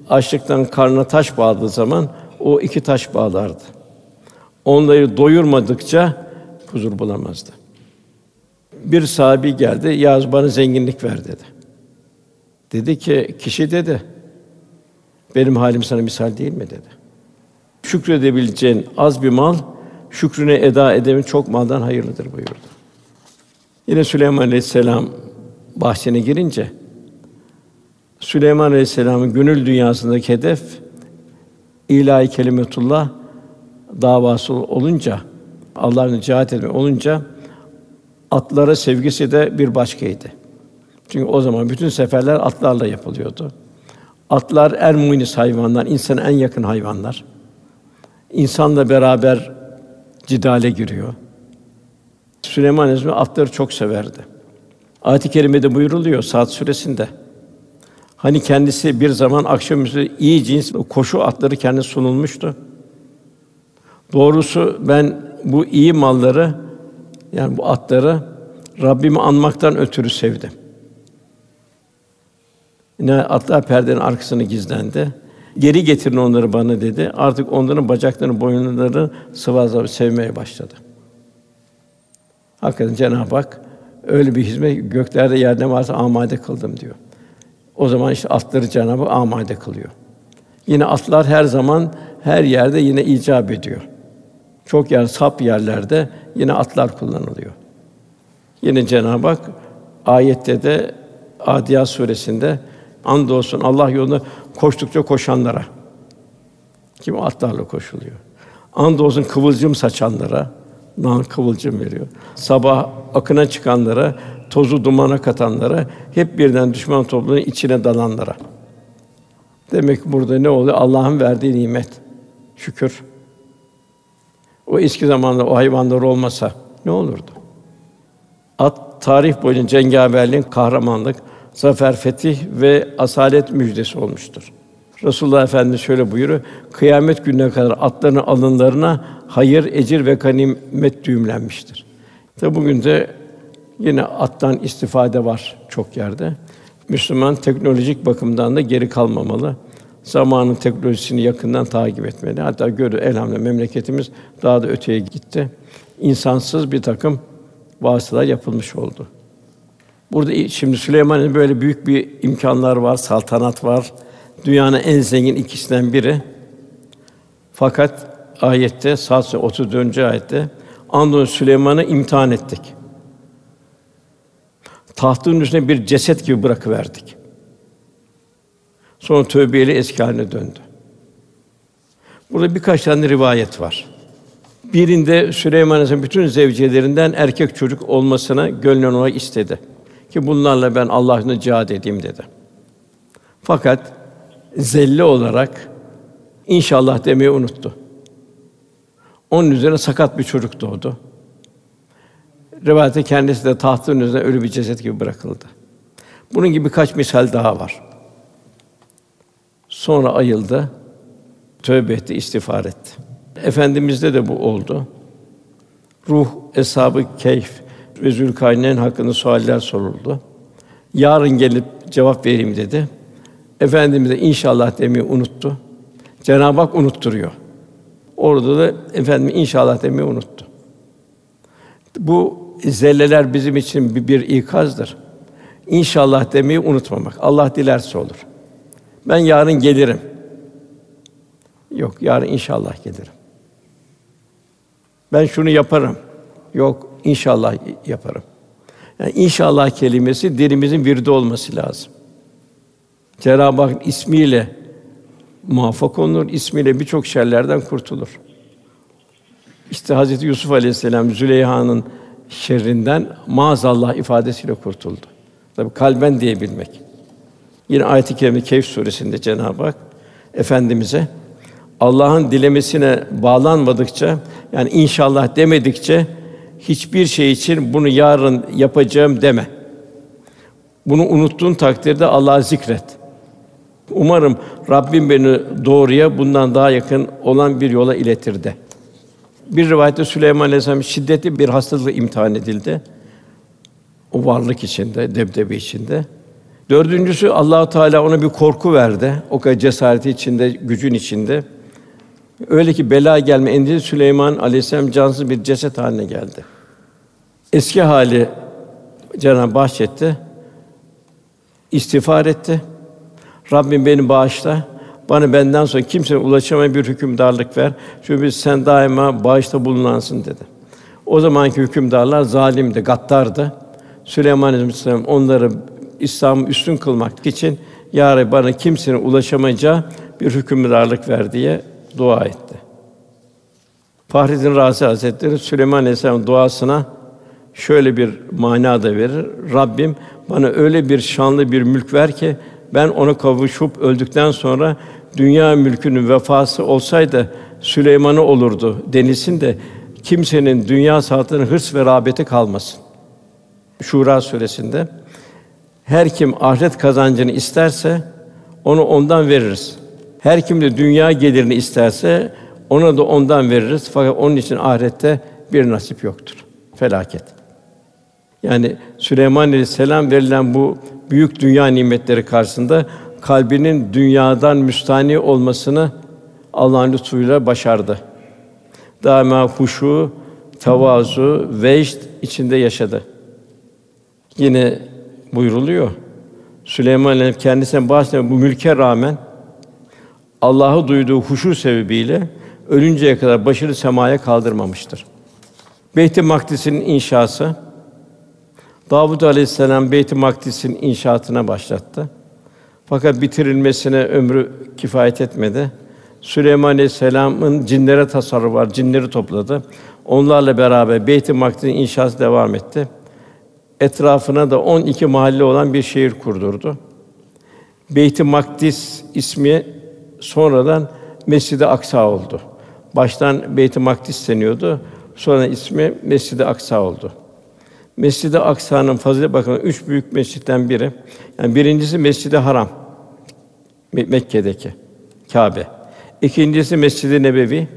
açlıktan karnına taş bağladığı zaman o iki taş bağlardı. Onları doyurmadıkça huzur bulamazdı. Bir sahabi geldi, "Yaz bana zenginlik ver." dedi. Dedi ki, kişi dedi, benim halim sana misal değil mi dedi. Şükredebileceğin az bir mal, şükrüne eda edemin çok maldan hayırlıdır buyurdu. Yine Süleyman Aleyhisselam bahsine girince Süleyman Aleyhisselam'ın gönül dünyasındaki hedef ilahi kelimetullah davası olunca Allah'ın cihat etme olunca atlara sevgisi de bir başkaydı. Çünkü o zaman bütün seferler atlarla yapılıyordu. Atlar en munis hayvanlar, insana en yakın hayvanlar. İnsanla beraber cidale giriyor. Süleyman Aleyhisselam atları çok severdi. Ayet-i kerimede buyuruluyor Saat suresinde. Hani kendisi bir zaman akşamüstü iyi cins koşu atları kendine sunulmuştu. Doğrusu ben bu iyi malları yani bu atları Rabbimi anmaktan ötürü sevdim. Yine atlar perdenin arkasını gizlendi. Geri getirin onları bana dedi. Artık onların bacaklarını, boyunları sıvazlayıp sevmeye başladı. Hakikaten Cenab-ı Hak öyle bir hizmet göklerde yerde varsa amade kıldım diyor. O zaman işte atları Cenab-ı Hak amade kılıyor. Yine atlar her zaman her yerde yine icap ediyor. Çok yer sap yerlerde yine atlar kullanılıyor. Yine Cenab-ı Hak ayette de Adiyat suresinde andolsun Allah yolunda koştukça koşanlara kim atlarla koşuluyor. Andolsun kıvılcım saçanlara nan kıvılcım veriyor. Sabah akına çıkanlara, tozu dumana katanlara, hep birden düşman topluluğunun içine dalanlara. Demek ki burada ne oluyor? Allah'ın verdiği nimet. Şükür. O eski zamanda o hayvanlar olmasa ne olurdu? At tarih boyunca cengaverliğin, kahramanlık, zafer, fetih ve asalet müjdesi olmuştur. Resulullah Efendimiz şöyle buyuruyor: Kıyamet gününe kadar atların alınlarına hayır, ecir ve ganimet düğümlenmiştir. Tabi bugün de yine attan istifade var çok yerde. Müslüman teknolojik bakımdan da geri kalmamalı. Zamanın teknolojisini yakından takip etmeli. Hatta görü elhamdülillah memleketimiz daha da öteye gitti. İnsansız bir takım vasıtalar yapılmış oldu. Burada şimdi Süleyman'ın böyle büyük bir imkanlar var, saltanat var. Dünyanın en zengin ikisinden biri. Fakat ayette Saat 34. ayette Andon Süleyman'ı imtihan ettik. Tahtın üstüne bir ceset gibi bırakıverdik. Sonra tövbeyle eski haline döndü. Burada birkaç tane rivayet var. Birinde Süleyman Aleyhisselam bütün zevcelerinden erkek çocuk olmasına gönlün olarak istedi. Ki bunlarla ben Allah'ın cihad edeyim dedi. Fakat zelli olarak inşallah demeyi unuttu. Onun üzerine sakat bir çocuk doğdu. Rivayette kendisi de tahtın üzerine ölü bir ceset gibi bırakıldı. Bunun gibi birkaç misal daha var. Sonra ayıldı, tövbe etti, istiğfar etti. Efendimizde de bu oldu. Ruh, eshab keyf ve Zülkarneyn hakkında sualler soruldu. Yarın gelip cevap vereyim dedi. Efendimiz de inşallah demeyi unuttu. Cenab-ı Hak unutturuyor. Orada da efendim inşallah demeyi unuttu. Bu zelleler bizim için bir, bir ikazdır. İnşallah demeyi unutmamak. Allah dilerse olur. Ben yarın gelirim. Yok, yarın inşallah gelirim. Ben şunu yaparım. Yok, inşallah yaparım. Yani inşallah kelimesi dilimizin virdi olması lazım. Cenab-ı Hak ismiyle muvaffak olunur, ismiyle birçok şerlerden kurtulur. İşte Hazreti Yusuf Aleyhisselam Züleyha'nın şerrinden maazallah ifadesiyle kurtuldu. Tabi kalben diyebilmek. Yine ayet-i kerime Kehf suresinde Cenab-ı Hak efendimize Allah'ın dilemesine bağlanmadıkça yani inşallah demedikçe hiçbir şey için bunu yarın yapacağım deme. Bunu unuttuğun takdirde Allah'ı zikret. Umarım Rabbim beni doğruya bundan daha yakın olan bir yola iletir de. Bir rivayette Süleyman Aleyhisselam şiddetli bir hastalıkla imtihan edildi. O varlık içinde, debdebe içinde. Dördüncüsü Allahu Teala ona bir korku verdi. O kadar cesareti içinde, gücün içinde. Öyle ki bela gelme endişesi Süleyman Aleyhisselam cansız bir ceset haline geldi. Eski hali Cenab-ı bahşetti. İstiğfar etti. Rabbim beni bağışla. Bana benden sonra kimseye ulaşamayan bir hükümdarlık ver. Çünkü sen daima bağışta bulunansın dedi. O zamanki hükümdarlar zalimdi, gaddardı. Süleyman Aleyhisselam onları İslam'ı üstün kılmak için ya Rabbi bana kimsenin ulaşamayacağı bir hükümdarlık ver diye dua etti. Fahrettin Razi Hazretleri Süleyman Aleyhisselam duasına şöyle bir mana da verir. Rabbim bana öyle bir şanlı bir mülk ver ki ben ona kavuşup öldükten sonra dünya mülkünün vefası olsaydı Süleyman'ı olurdu denilsin de kimsenin dünya saatinin hırs ve rağbeti kalmasın. Şura suresinde her kim ahiret kazancını isterse onu ondan veririz. Her kim de dünya gelirini isterse ona da ondan veririz. Fakat onun için ahirette bir nasip yoktur. Felaket. Yani Süleyman Aleyhisselam verilen bu büyük dünya nimetleri karşısında kalbinin dünyadan müstani olmasını Allah'ın lütfuyla başardı. Daima huşu, tavazu, vecd içinde yaşadı. Yine buyruluyor. Süleyman Aleyhisselam kendisine bahseden bu mülke rağmen Allah'ı duyduğu huşu sebebiyle ölünceye kadar başını semaya kaldırmamıştır. Beyt-i Makdis'in inşası Davud Aleyhisselam Beyt-i Makdis'in inşaatına başlattı. Fakat bitirilmesine ömrü kifayet etmedi. Süleyman Aleyhisselam'ın cinlere tasarrufu var, cinleri topladı. Onlarla beraber Beyt-i Makdis'in inşası devam etti. Etrafına da 12 mahalle olan bir şehir kurdurdu. Beyt-i Makdis ismi sonradan Mescid-i Aksa oldu. Baştan Beyt-i Makdis deniyordu. Sonra ismi Mescid-i Aksa oldu. Mescid-i Aksa'nın fazilet bakımından üç büyük mescitten biri. Yani birincisi Mescid-i Haram. Mekke'deki Kâbe. İkincisi Mescid-i Nebevi.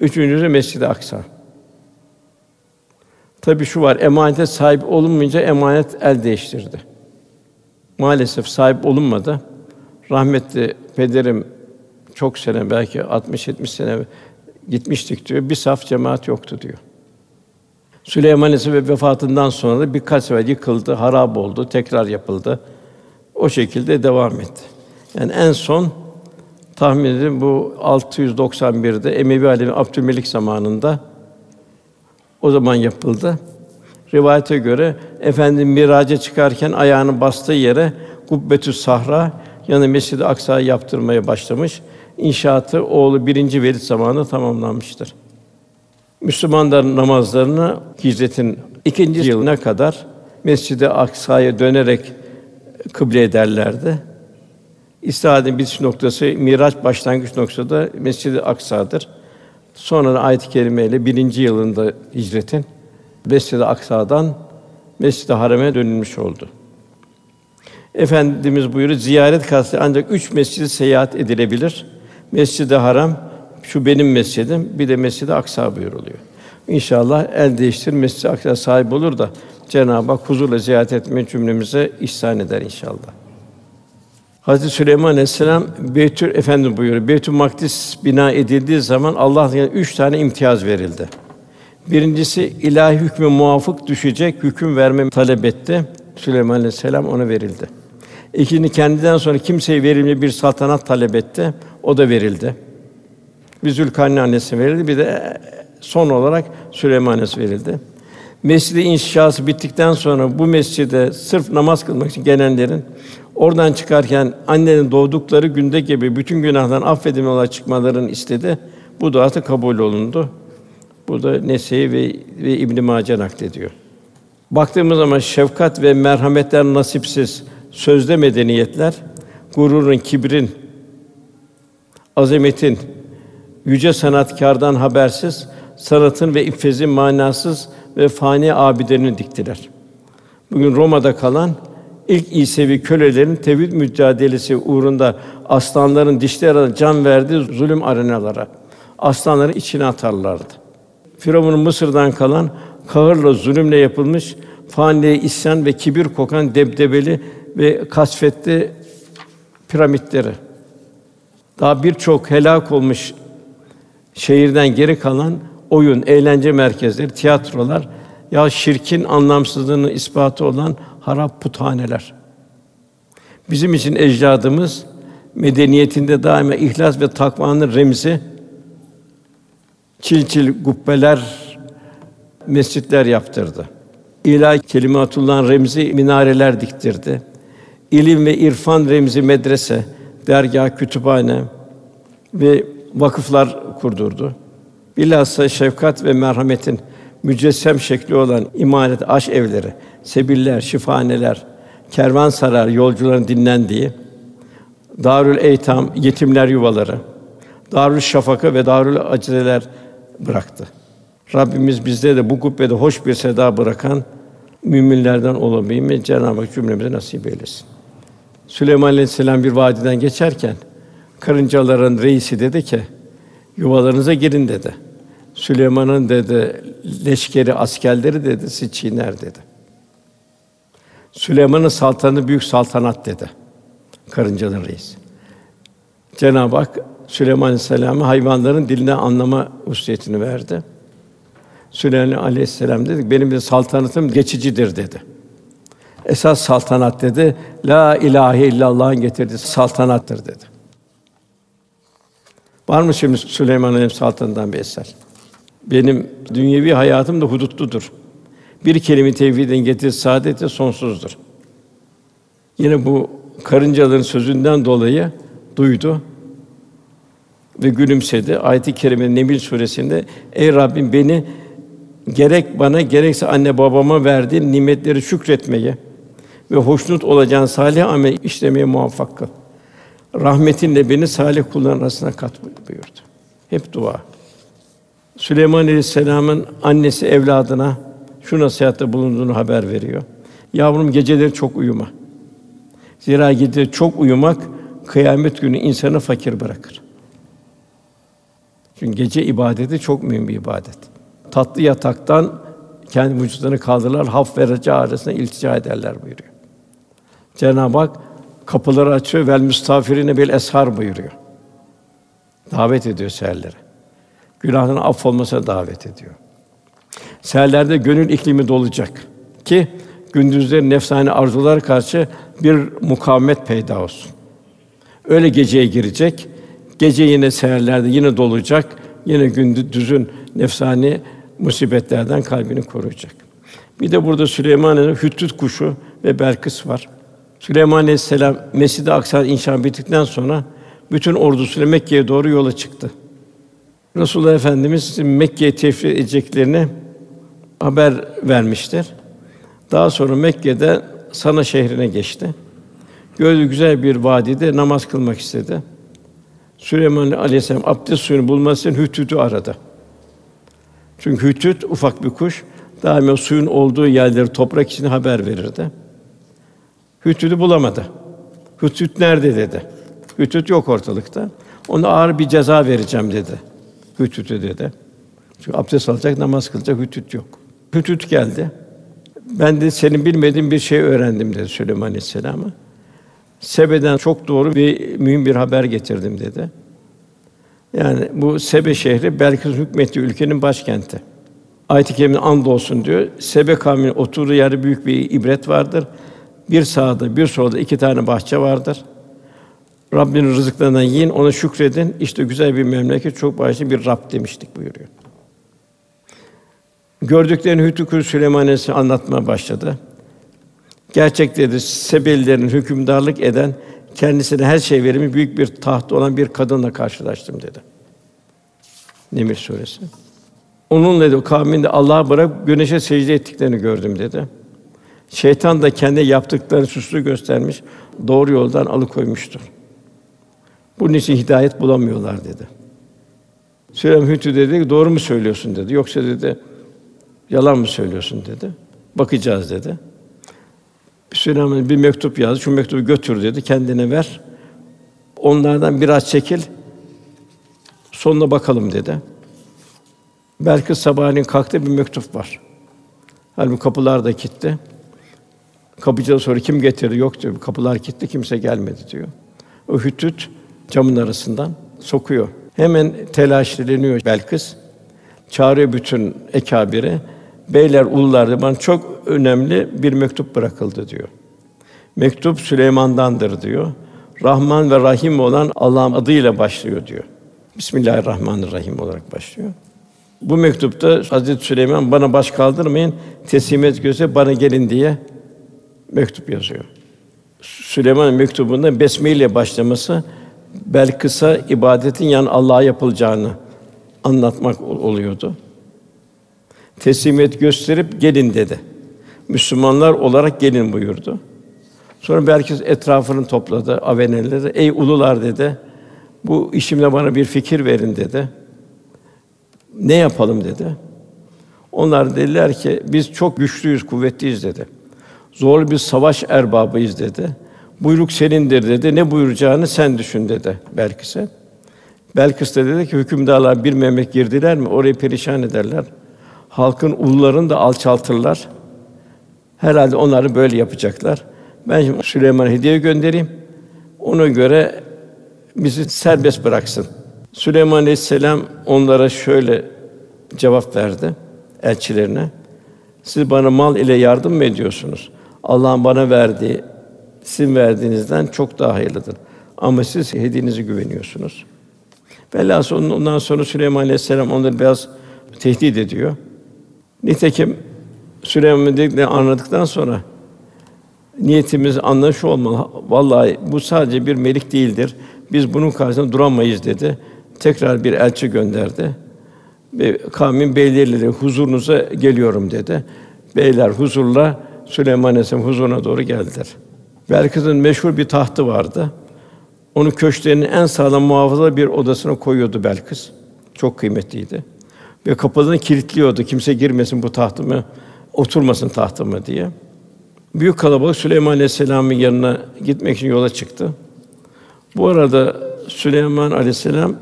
Üçüncüsü Mescid-i Aksa. Tabi şu var, emanete sahip olunmayınca emanet el değiştirdi. Maalesef sahip olunmadı. Rahmetli pederim çok sene belki 60-70 sene gitmiştik diyor. Bir saf cemaat yoktu diyor. Süleyman Aleyhisselam vefatından sonra da birkaç sefer yıkıldı, harap oldu, tekrar yapıldı. O şekilde devam etti. Yani en son tahmin edin bu 691'de Emevi alemi Abdülmelik zamanında o zaman yapıldı. Rivayete göre efendim miraca çıkarken ayağını bastığı yere Kubbetü Sahra yani Mescid-i Aksa'yı yaptırmaya başlamış. İnşaatı oğlu birinci Velid zamanında tamamlanmıştır. Müslümanların namazlarını hicretin ikinci yılına kadar Mescid-i Aksa'ya dönerek kıble ederlerdi. İstihadın bitiş noktası, Miraç başlangıç noktası da Mescid-i Aksa'dır. Sonra ayet-i kerimeyle birinci yılında hicretin Mescid-i Aksa'dan Mescid-i Haram'e dönülmüş oldu. Efendimiz buyuruyor, ziyaret kastı ancak üç mescidi seyahat edilebilir. Mescid-i Haram, şu benim mescidim, bir de Mescid-i Aksa buyuruluyor. İnşallah el değiştir Mescid-i Aksa sahip olur da Cenab-ı Hak huzurla ziyaret etme cümlemize ihsan eder inşallah. Hazreti Süleyman Aleyhisselam Beytül Efendi buyuruyor. Beytül Makdis bina edildiği zaman Allah'tan yani üç tane imtiyaz verildi. Birincisi ilahi hükmü muvafık düşecek hüküm verme talep etti. Süleyman Aleyhisselam ona verildi. İkinci kendinden sonra kimseye verilmeyen bir saltanat talep etti. O da verildi. Bir Zülkarneyn annesi verildi. Bir de son olarak Süleyman verildi. Mescid-i inşası bittikten sonra bu mescide sırf namaz kılmak için gelenlerin oradan çıkarken annenin doğdukları günde gibi bütün günahdan affedilme olarak çıkmalarını istedi. Bu duası kabul olundu. Bu da Nese'yi ve, ve İbn Mace naklediyor. Baktığımız zaman şefkat ve merhametler nasipsiz, sözde medeniyetler, gururun, kibrin, azametin, yüce sanatkardan habersiz, sanatın ve iffezin manasız ve fani abiderini diktiler. Bugün Roma'da kalan ilk İsevi kölelerin tevhid mücadelesi uğrunda aslanların dişleri can verdiği zulüm arenalara aslanları içine atarlardı. Firavun'un Mısır'dan kalan kahırla zulümle yapılmış fani isyan ve kibir kokan debdebeli ve kasvetli piramitleri. Daha birçok helak olmuş şehirden geri kalan oyun, eğlence merkezleri, tiyatrolar ya şirkin anlamsızlığının ispatı olan harap puthaneler. Bizim için ecdadımız medeniyetinde daima ihlas ve takvanın remzi çil çil gubbeler, mescitler yaptırdı. İlahi kelimatullah'ın remzi minareler diktirdi. İlim ve irfan remzi medrese, dergah, kütüphane ve vakıflar kurdurdu. Bilhassa şefkat ve merhametin mücessem şekli olan imanet aş evleri, sebiller, şifahaneler, kervansarar yolcuların dinlendiği, Darül Eytam yetimler yuvaları, Darül Şafaka ve Darül Acizeler bıraktı. Rabbimiz bizde de bu kubbede hoş bir seda bırakan müminlerden olabilmeyi Cenab-ı Hak cümlemize nasip eylesin. Süleyman Aleyhisselam bir vadiden geçerken karıncaların reisi dedi ki yuvalarınıza girin dedi. Süleyman'ın dedi leşkeri, askerleri dedi sizi çiğner dedi. Süleyman'ın saltanatı büyük saltanat dedi. Karıncaların reisi. Cenab-ı Hak Süleyman Aleyhisselam'a hayvanların dilini anlama hususiyetini verdi. Süleyman Aleyhisselam dedi benim de saltanatım geçicidir dedi. Esas saltanat dedi la ilahe illallah'ın getirdiği saltanattır dedi. Var mı şimdi Süleyman Aleyhisselam saltanatından bir eser? Benim dünyevi hayatım da hudutludur. Bir kelime tevhidin getir saadeti sonsuzdur. Yine bu karıncaların sözünden dolayı duydu ve gülümsedi. Ayet-i kerime Neml suresinde ey Rabbim beni gerek bana gerekse anne babama verdiğin nimetleri şükretmeye ve hoşnut olacağın salih amel işlemeye muvaffak kıl. Rahmetinle beni salih kulların arasına kat buyurdu. Hep dua. Süleyman Aleyhisselam'ın annesi evladına şu nasihatte bulunduğunu haber veriyor. Yavrum geceleri çok uyuma. Zira gece çok uyumak kıyamet günü insanı fakir bırakır. Çünkü gece ibadeti çok mühim bir ibadet. Tatlı yataktan kendi vücutlarını kaldırırlar, haf ve arasında iltica ederler buyuruyor. Cenab-ı Hak kapıları açıyor, vel müstafirine bil eshar buyuruyor. Davet ediyor seherlere. Günahının affolmasına davet ediyor. Seherlerde gönül iklimi dolacak ki gündüzleri nefsani arzular karşı bir mukavemet peyda olsun. Öyle geceye girecek. Gece yine seherlerde yine dolacak. Yine gündüzün nefsani musibetlerden kalbini koruyacak. Bir de burada Süleyman'ın hüttüt kuşu ve Belkıs var. Süleyman Aleyhisselam Mescid-i Aksa inşa bittikten sonra bütün ordusuyla Mekke'ye doğru yola çıktı. Resulullah Efendimiz Mekke'ye tefrih edeceklerini haber vermiştir. Daha sonra Mekke'de Sana şehrine geçti. Gördü güzel bir vadide namaz kılmak istedi. Süleyman Aleyhisselam abdest suyunu bulması için Hütüt'ü aradı. Çünkü Hütüt ufak bir kuş, daima suyun olduğu yerleri toprak için haber verirdi. Hütüt'ü bulamadı. Hütüt nerede dedi. Hütüt yok ortalıkta. Ona ağır bir ceza vereceğim dedi. Hütüt'ü dedi. Çünkü abdest alacak, namaz kılacak, Hütüt yok. Hütüt geldi. Ben de senin bilmediğin bir şey öğrendim dedi Süleyman Aleyhisselam'a. Sebe'den çok doğru bir mühim bir haber getirdim dedi. Yani bu Sebe şehri Belkıs hükmettiği ülkenin başkenti. Ayet-i Kerime'nin and olsun diyor. Sebe kavminin oturduğu yerde büyük bir ibret vardır. Bir sağda, bir solda iki tane bahçe vardır. Rabbinin rızıklarından yiyin, ona şükredin. İşte güzel bir memleket, çok başlı bir Rab demiştik buyuruyor. Gördüklerini Hütükül Süleyman anlatmaya başladı. Gerçek dedi, Sebelilerin hükümdarlık eden, kendisine her şey verimi büyük bir taht olan bir kadınla karşılaştım dedi. Nemir suresi. Onun dedi kavminde Allah'a bırak güneşe secde ettiklerini gördüm dedi. Şeytan da kendi yaptıklarını süslü göstermiş, doğru yoldan alıkoymuştur. Bunun için hidayet bulamıyorlar dedi. Süleyman Hütü dedi, doğru mu söylüyorsun dedi. Yoksa dedi, yalan mı söylüyorsun dedi. Bakacağız dedi. Süleyman bir mektup yazdı. Şu mektubu götür dedi. Kendine ver. Onlardan biraz çekil. Sonuna bakalım dedi. Belki sabahleyin kalktı bir mektup var. Halbuki kapılar da kilitli. Kapıcıya sonra kim getirdi? Yok diyor. Kapılar kilitli, kimse gelmedi diyor. O hütüt camın arasından sokuyor. Hemen telaşleniyor Belkıs. Çağırıyor bütün ekabiri. Beyler, ulular bana çok önemli bir mektup bırakıldı diyor. Mektup Süleyman'dandır diyor. Rahman ve Rahim olan Allah'ın adıyla başlıyor diyor. Bismillahirrahmanirrahim olarak başlıyor. Bu mektupta Hazreti Süleyman bana baş kaldırmayın, teslimet göze bana gelin diye mektup yazıyor. Süleyman'ın mektubunda besmele ile başlaması Belkıs'a ibadetin yan Allah'a yapılacağını anlatmak oluyordu. Teslimiyet gösterip gelin dedi. Müslümanlar olarak gelin buyurdu. Sonra herkes etrafını topladı, aveneleri. Ey ulular dedi. Bu işimle bana bir fikir verin dedi. Ne yapalım dedi. Onlar dediler ki biz çok güçlüyüz, kuvvetliyiz dedi. Zorlu bir savaş erbabıyız dedi. Buyruk senindir dedi. Ne buyuracağını sen düşün dedi Belkıs'a. Belkıs da dedi ki hükümdarlar bir memleket girdiler mi orayı perişan ederler. Halkın ullarını da alçaltırlar. Herhalde onları böyle yapacaklar. Ben şimdi Süleyman'a hediye göndereyim. Ona göre bizi serbest bıraksın. Süleyman Aleyhisselam onlara şöyle cevap verdi elçilerine. Siz bana mal ile yardım mı ediyorsunuz? Allah'ın bana verdiği sizin verdiğinizden çok daha hayırlıdır. Ama siz hediyenize güveniyorsunuz. Velhâsıl ondan sonra Süleyman Aleyhisselam onları biraz tehdit ediyor. Nitekim Süleyman dediklerini anladıktan sonra niyetimiz anlaş olmalı. Vallahi bu sadece bir melik değildir. Biz bunun karşısında duramayız dedi. Tekrar bir elçi gönderdi. Ve kavmin beyleriyle huzurunuza geliyorum dedi. Beyler huzurla Süleyman Aleyhisselam huzuruna doğru geldiler. Belkıs'ın meşhur bir tahtı vardı. Onu köşklerinin en sağlam muhafaza bir odasına koyuyordu Belkıs. Çok kıymetliydi. Ve kapılarını kilitliyordu. Kimse girmesin bu tahtıma, oturmasın tahtıma diye. Büyük kalabalık Süleyman Aleyhisselam'ın yanına gitmek için yola çıktı. Bu arada Süleyman Aleyhisselam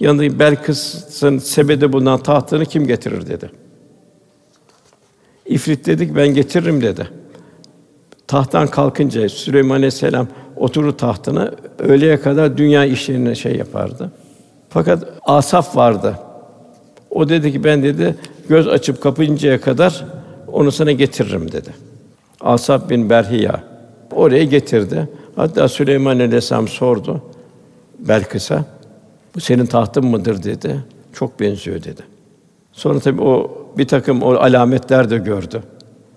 yanındaki Belkıs'ın sebede bulunan tahtını kim getirir dedi. İfrit dedik ben getiririm dedi. Tahttan kalkınca Süleyman Aleyhisselam oturur tahtına öğleye kadar dünya işlerine şey yapardı. Fakat Asaf vardı. O dedi ki ben dedi göz açıp kapayıncaya kadar onu sana getiririm dedi. Asaf bin Berhiya oraya getirdi. Hatta Süleyman Aleyhisselam sordu Belkıs'a. Bu senin tahtın mıdır dedi. Çok benziyor dedi. Sonra tabii o bir takım o alametler de gördü.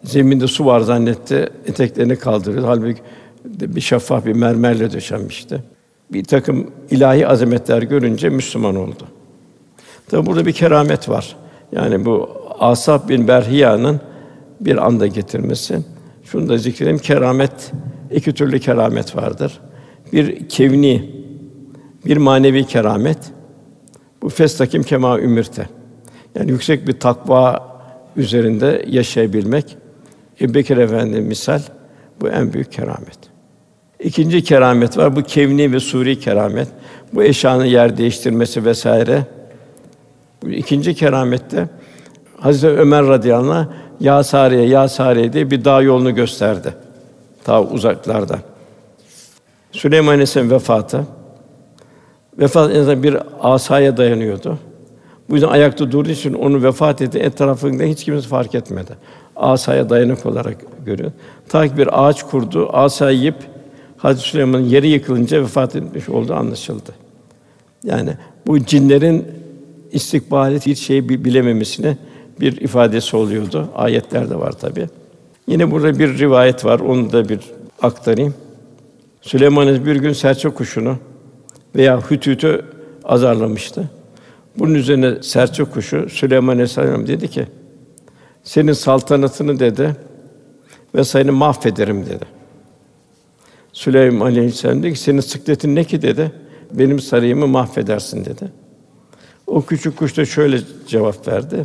Zeminde su var zannetti, eteklerini kaldırıyor. Halbuki bir şeffaf bir mermerle döşenmişti. Bir takım ilahi azametler görünce Müslüman oldu. Tabi burada bir keramet var. Yani bu Asap bin Berhiya'nın bir anda getirmesi. Şunu da zikredeyim. Keramet iki türlü keramet vardır. Bir kevni, bir manevi keramet. Bu festakim kema ümirte. Yani yüksek bir takva üzerinde yaşayabilmek. Ebu Bekir Efendi misal bu en büyük keramet. İkinci keramet var. Bu kevni ve suri keramet. Bu eşyanın yer değiştirmesi vesaire. İkinci keramette Hazreti Ömer radıyallahu anh ya Sariye, ya Sariye diye bir dağ yolunu gösterdi. Ta uzaklarda. Süleyman Aleyhisselam vefatı. Vefat bir asaya dayanıyordu. Bu yüzden ayakta durduğu için onu vefat etti. Etrafında hiç kimse fark etmedi. Asaya dayanık olarak görüyor. Ta ki bir ağaç kurdu, asayı yiyip Hazreti Süleyman'ın yeri yıkılınca vefat etmiş olduğu anlaşıldı. Yani bu cinlerin istikbali hiç şeyi bilememesine bir ifadesi oluyordu. Ayetler de var tabi. Yine burada bir rivayet var. Onu da bir aktarayım. Süleyman bir gün serçe kuşunu veya hütütü azarlamıştı. Bunun üzerine serçe kuşu Süleyman Aleyhisselam dedi ki: "Senin saltanatını dedi ve seni mahvederim." dedi. Süleyman Aleyhisselam dedi ki: "Senin sıkletin ne ki?" dedi. "Benim sarayımı mahvedersin." dedi. O küçük kuş da şöyle cevap verdi.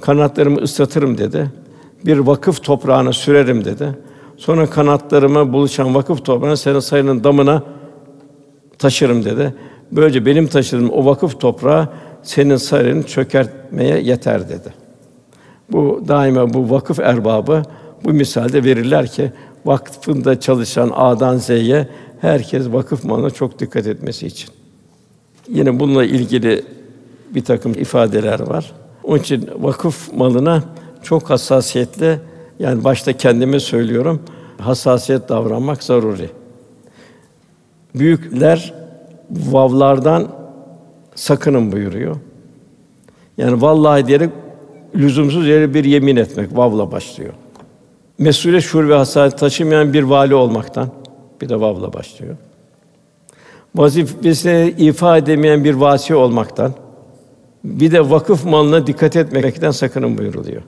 Kanatlarımı ıslatırım dedi. Bir vakıf toprağına sürerim dedi. Sonra kanatlarıma buluşan vakıf toprağını senin sayının damına taşırım dedi. Böylece benim taşıdığım o vakıf toprağı senin sarayını çökertmeye yeter dedi. Bu daima bu vakıf erbabı bu misalde verirler ki vakfında çalışan A'dan Z'ye herkes vakıf malına çok dikkat etmesi için. Yine bununla ilgili bir takım ifadeler var. Onun için vakıf malına çok hassasiyetle yani başta kendime söylüyorum hassasiyet davranmak zaruri. Büyükler vavlardan sakının buyuruyor. Yani vallahi diyerek lüzumsuz yere bir yemin etmek vavla başlıyor. Mesuliyet şuur ve hassasiyet taşımayan bir vali olmaktan bir de vavla başlıyor. Vazifesini ifa edemeyen bir vasi olmaktan bir de vakıf malına dikkat etmekten sakının buyuruluyor.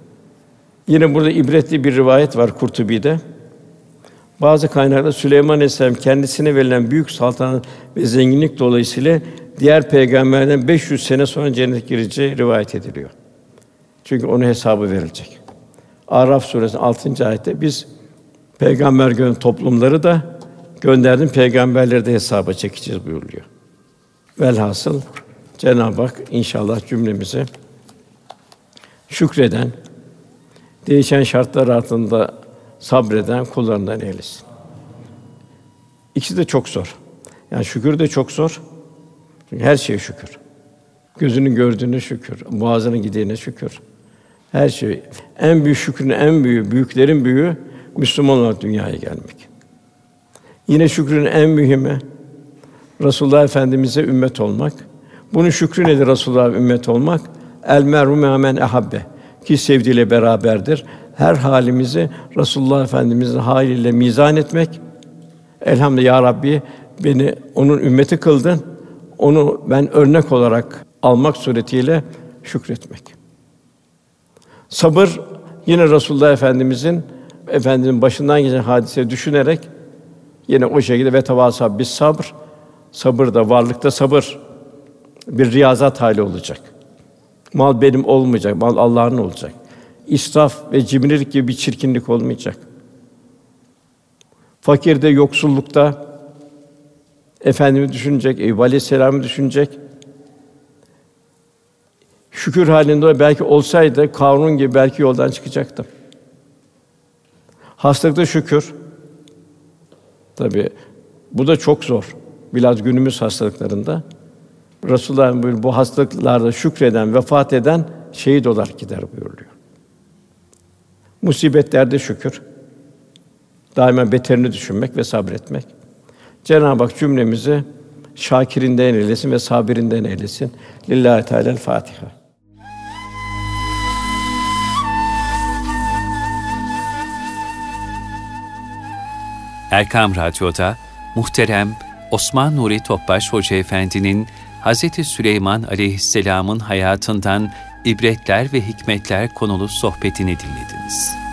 Yine burada ibretli bir rivayet var Kurtubi'de. Bazı kaynaklarda Süleyman Aleyhisselam kendisine verilen büyük saltanat ve zenginlik dolayısıyla diğer peygamberden 500 sene sonra cennet gireceği rivayet ediliyor. Çünkü onun hesabı verilecek. Araf suresi 6. ayette biz peygamber gönderen toplumları da gönderdim peygamberleri de hesaba çekeceğiz buyuruluyor. Velhasıl Cenab-ı Hak inşallah cümlemizi şükreden, değişen şartlar altında sabreden kullarından eylesin. İkisi de çok zor. Yani şükür de çok zor. Çünkü her şeye şükür. Gözünün gördüğüne şükür, boğazının gidiğine şükür. Her şey en büyük şükrün en büyüğü, büyüklerin büyüğü Müslüman olarak dünyaya gelmek. Yine şükrün en mühimi Resulullah Efendimize ümmet olmak. Bunun şükrü nedir Resulullah ümmet olmak? El meru men ehabbe ki sevdiğiyle beraberdir. Her halimizi Resulullah Efendimizin haliyle mizan etmek. Elhamdülillah ya Rabbi beni onun ümmeti kıldın. Onu ben örnek olarak almak suretiyle şükretmek. Sabır yine Resulullah Efendimizin efendinin başından geçen hadise düşünerek yine o şekilde ve tevasa bis sabr Sabır da varlıkta sabır bir riyazat hali olacak. Mal benim olmayacak, mal Allah'ın olacak. İsraf ve cimrilik gibi bir çirkinlik olmayacak. Fakirde, yoksullukta efendimi düşünecek, Eyüp Aleyhisselam'ı düşünecek. Şükür halinde belki olsaydı Karun gibi belki yoldan çıkacaktım. Hastalıkta şükür. Tabi bu da çok zor. Biraz günümüz hastalıklarında. Resulullah bu hastalıklarda şükreden, vefat eden şehit olarak gider buyuruyor. Musibetlerde şükür. Daima beterini düşünmek ve sabretmek. Cenab-ı Hak cümlemizi şakirinden eylesin ve sabirinden eylesin. Lillahi Teala Fatiha. Erkam Radyo'da muhterem Osman Nuri Topbaş Hoca Efendi'nin Hz. Süleyman Aleyhisselam'ın hayatından ibretler ve hikmetler konulu sohbetini dinlediniz.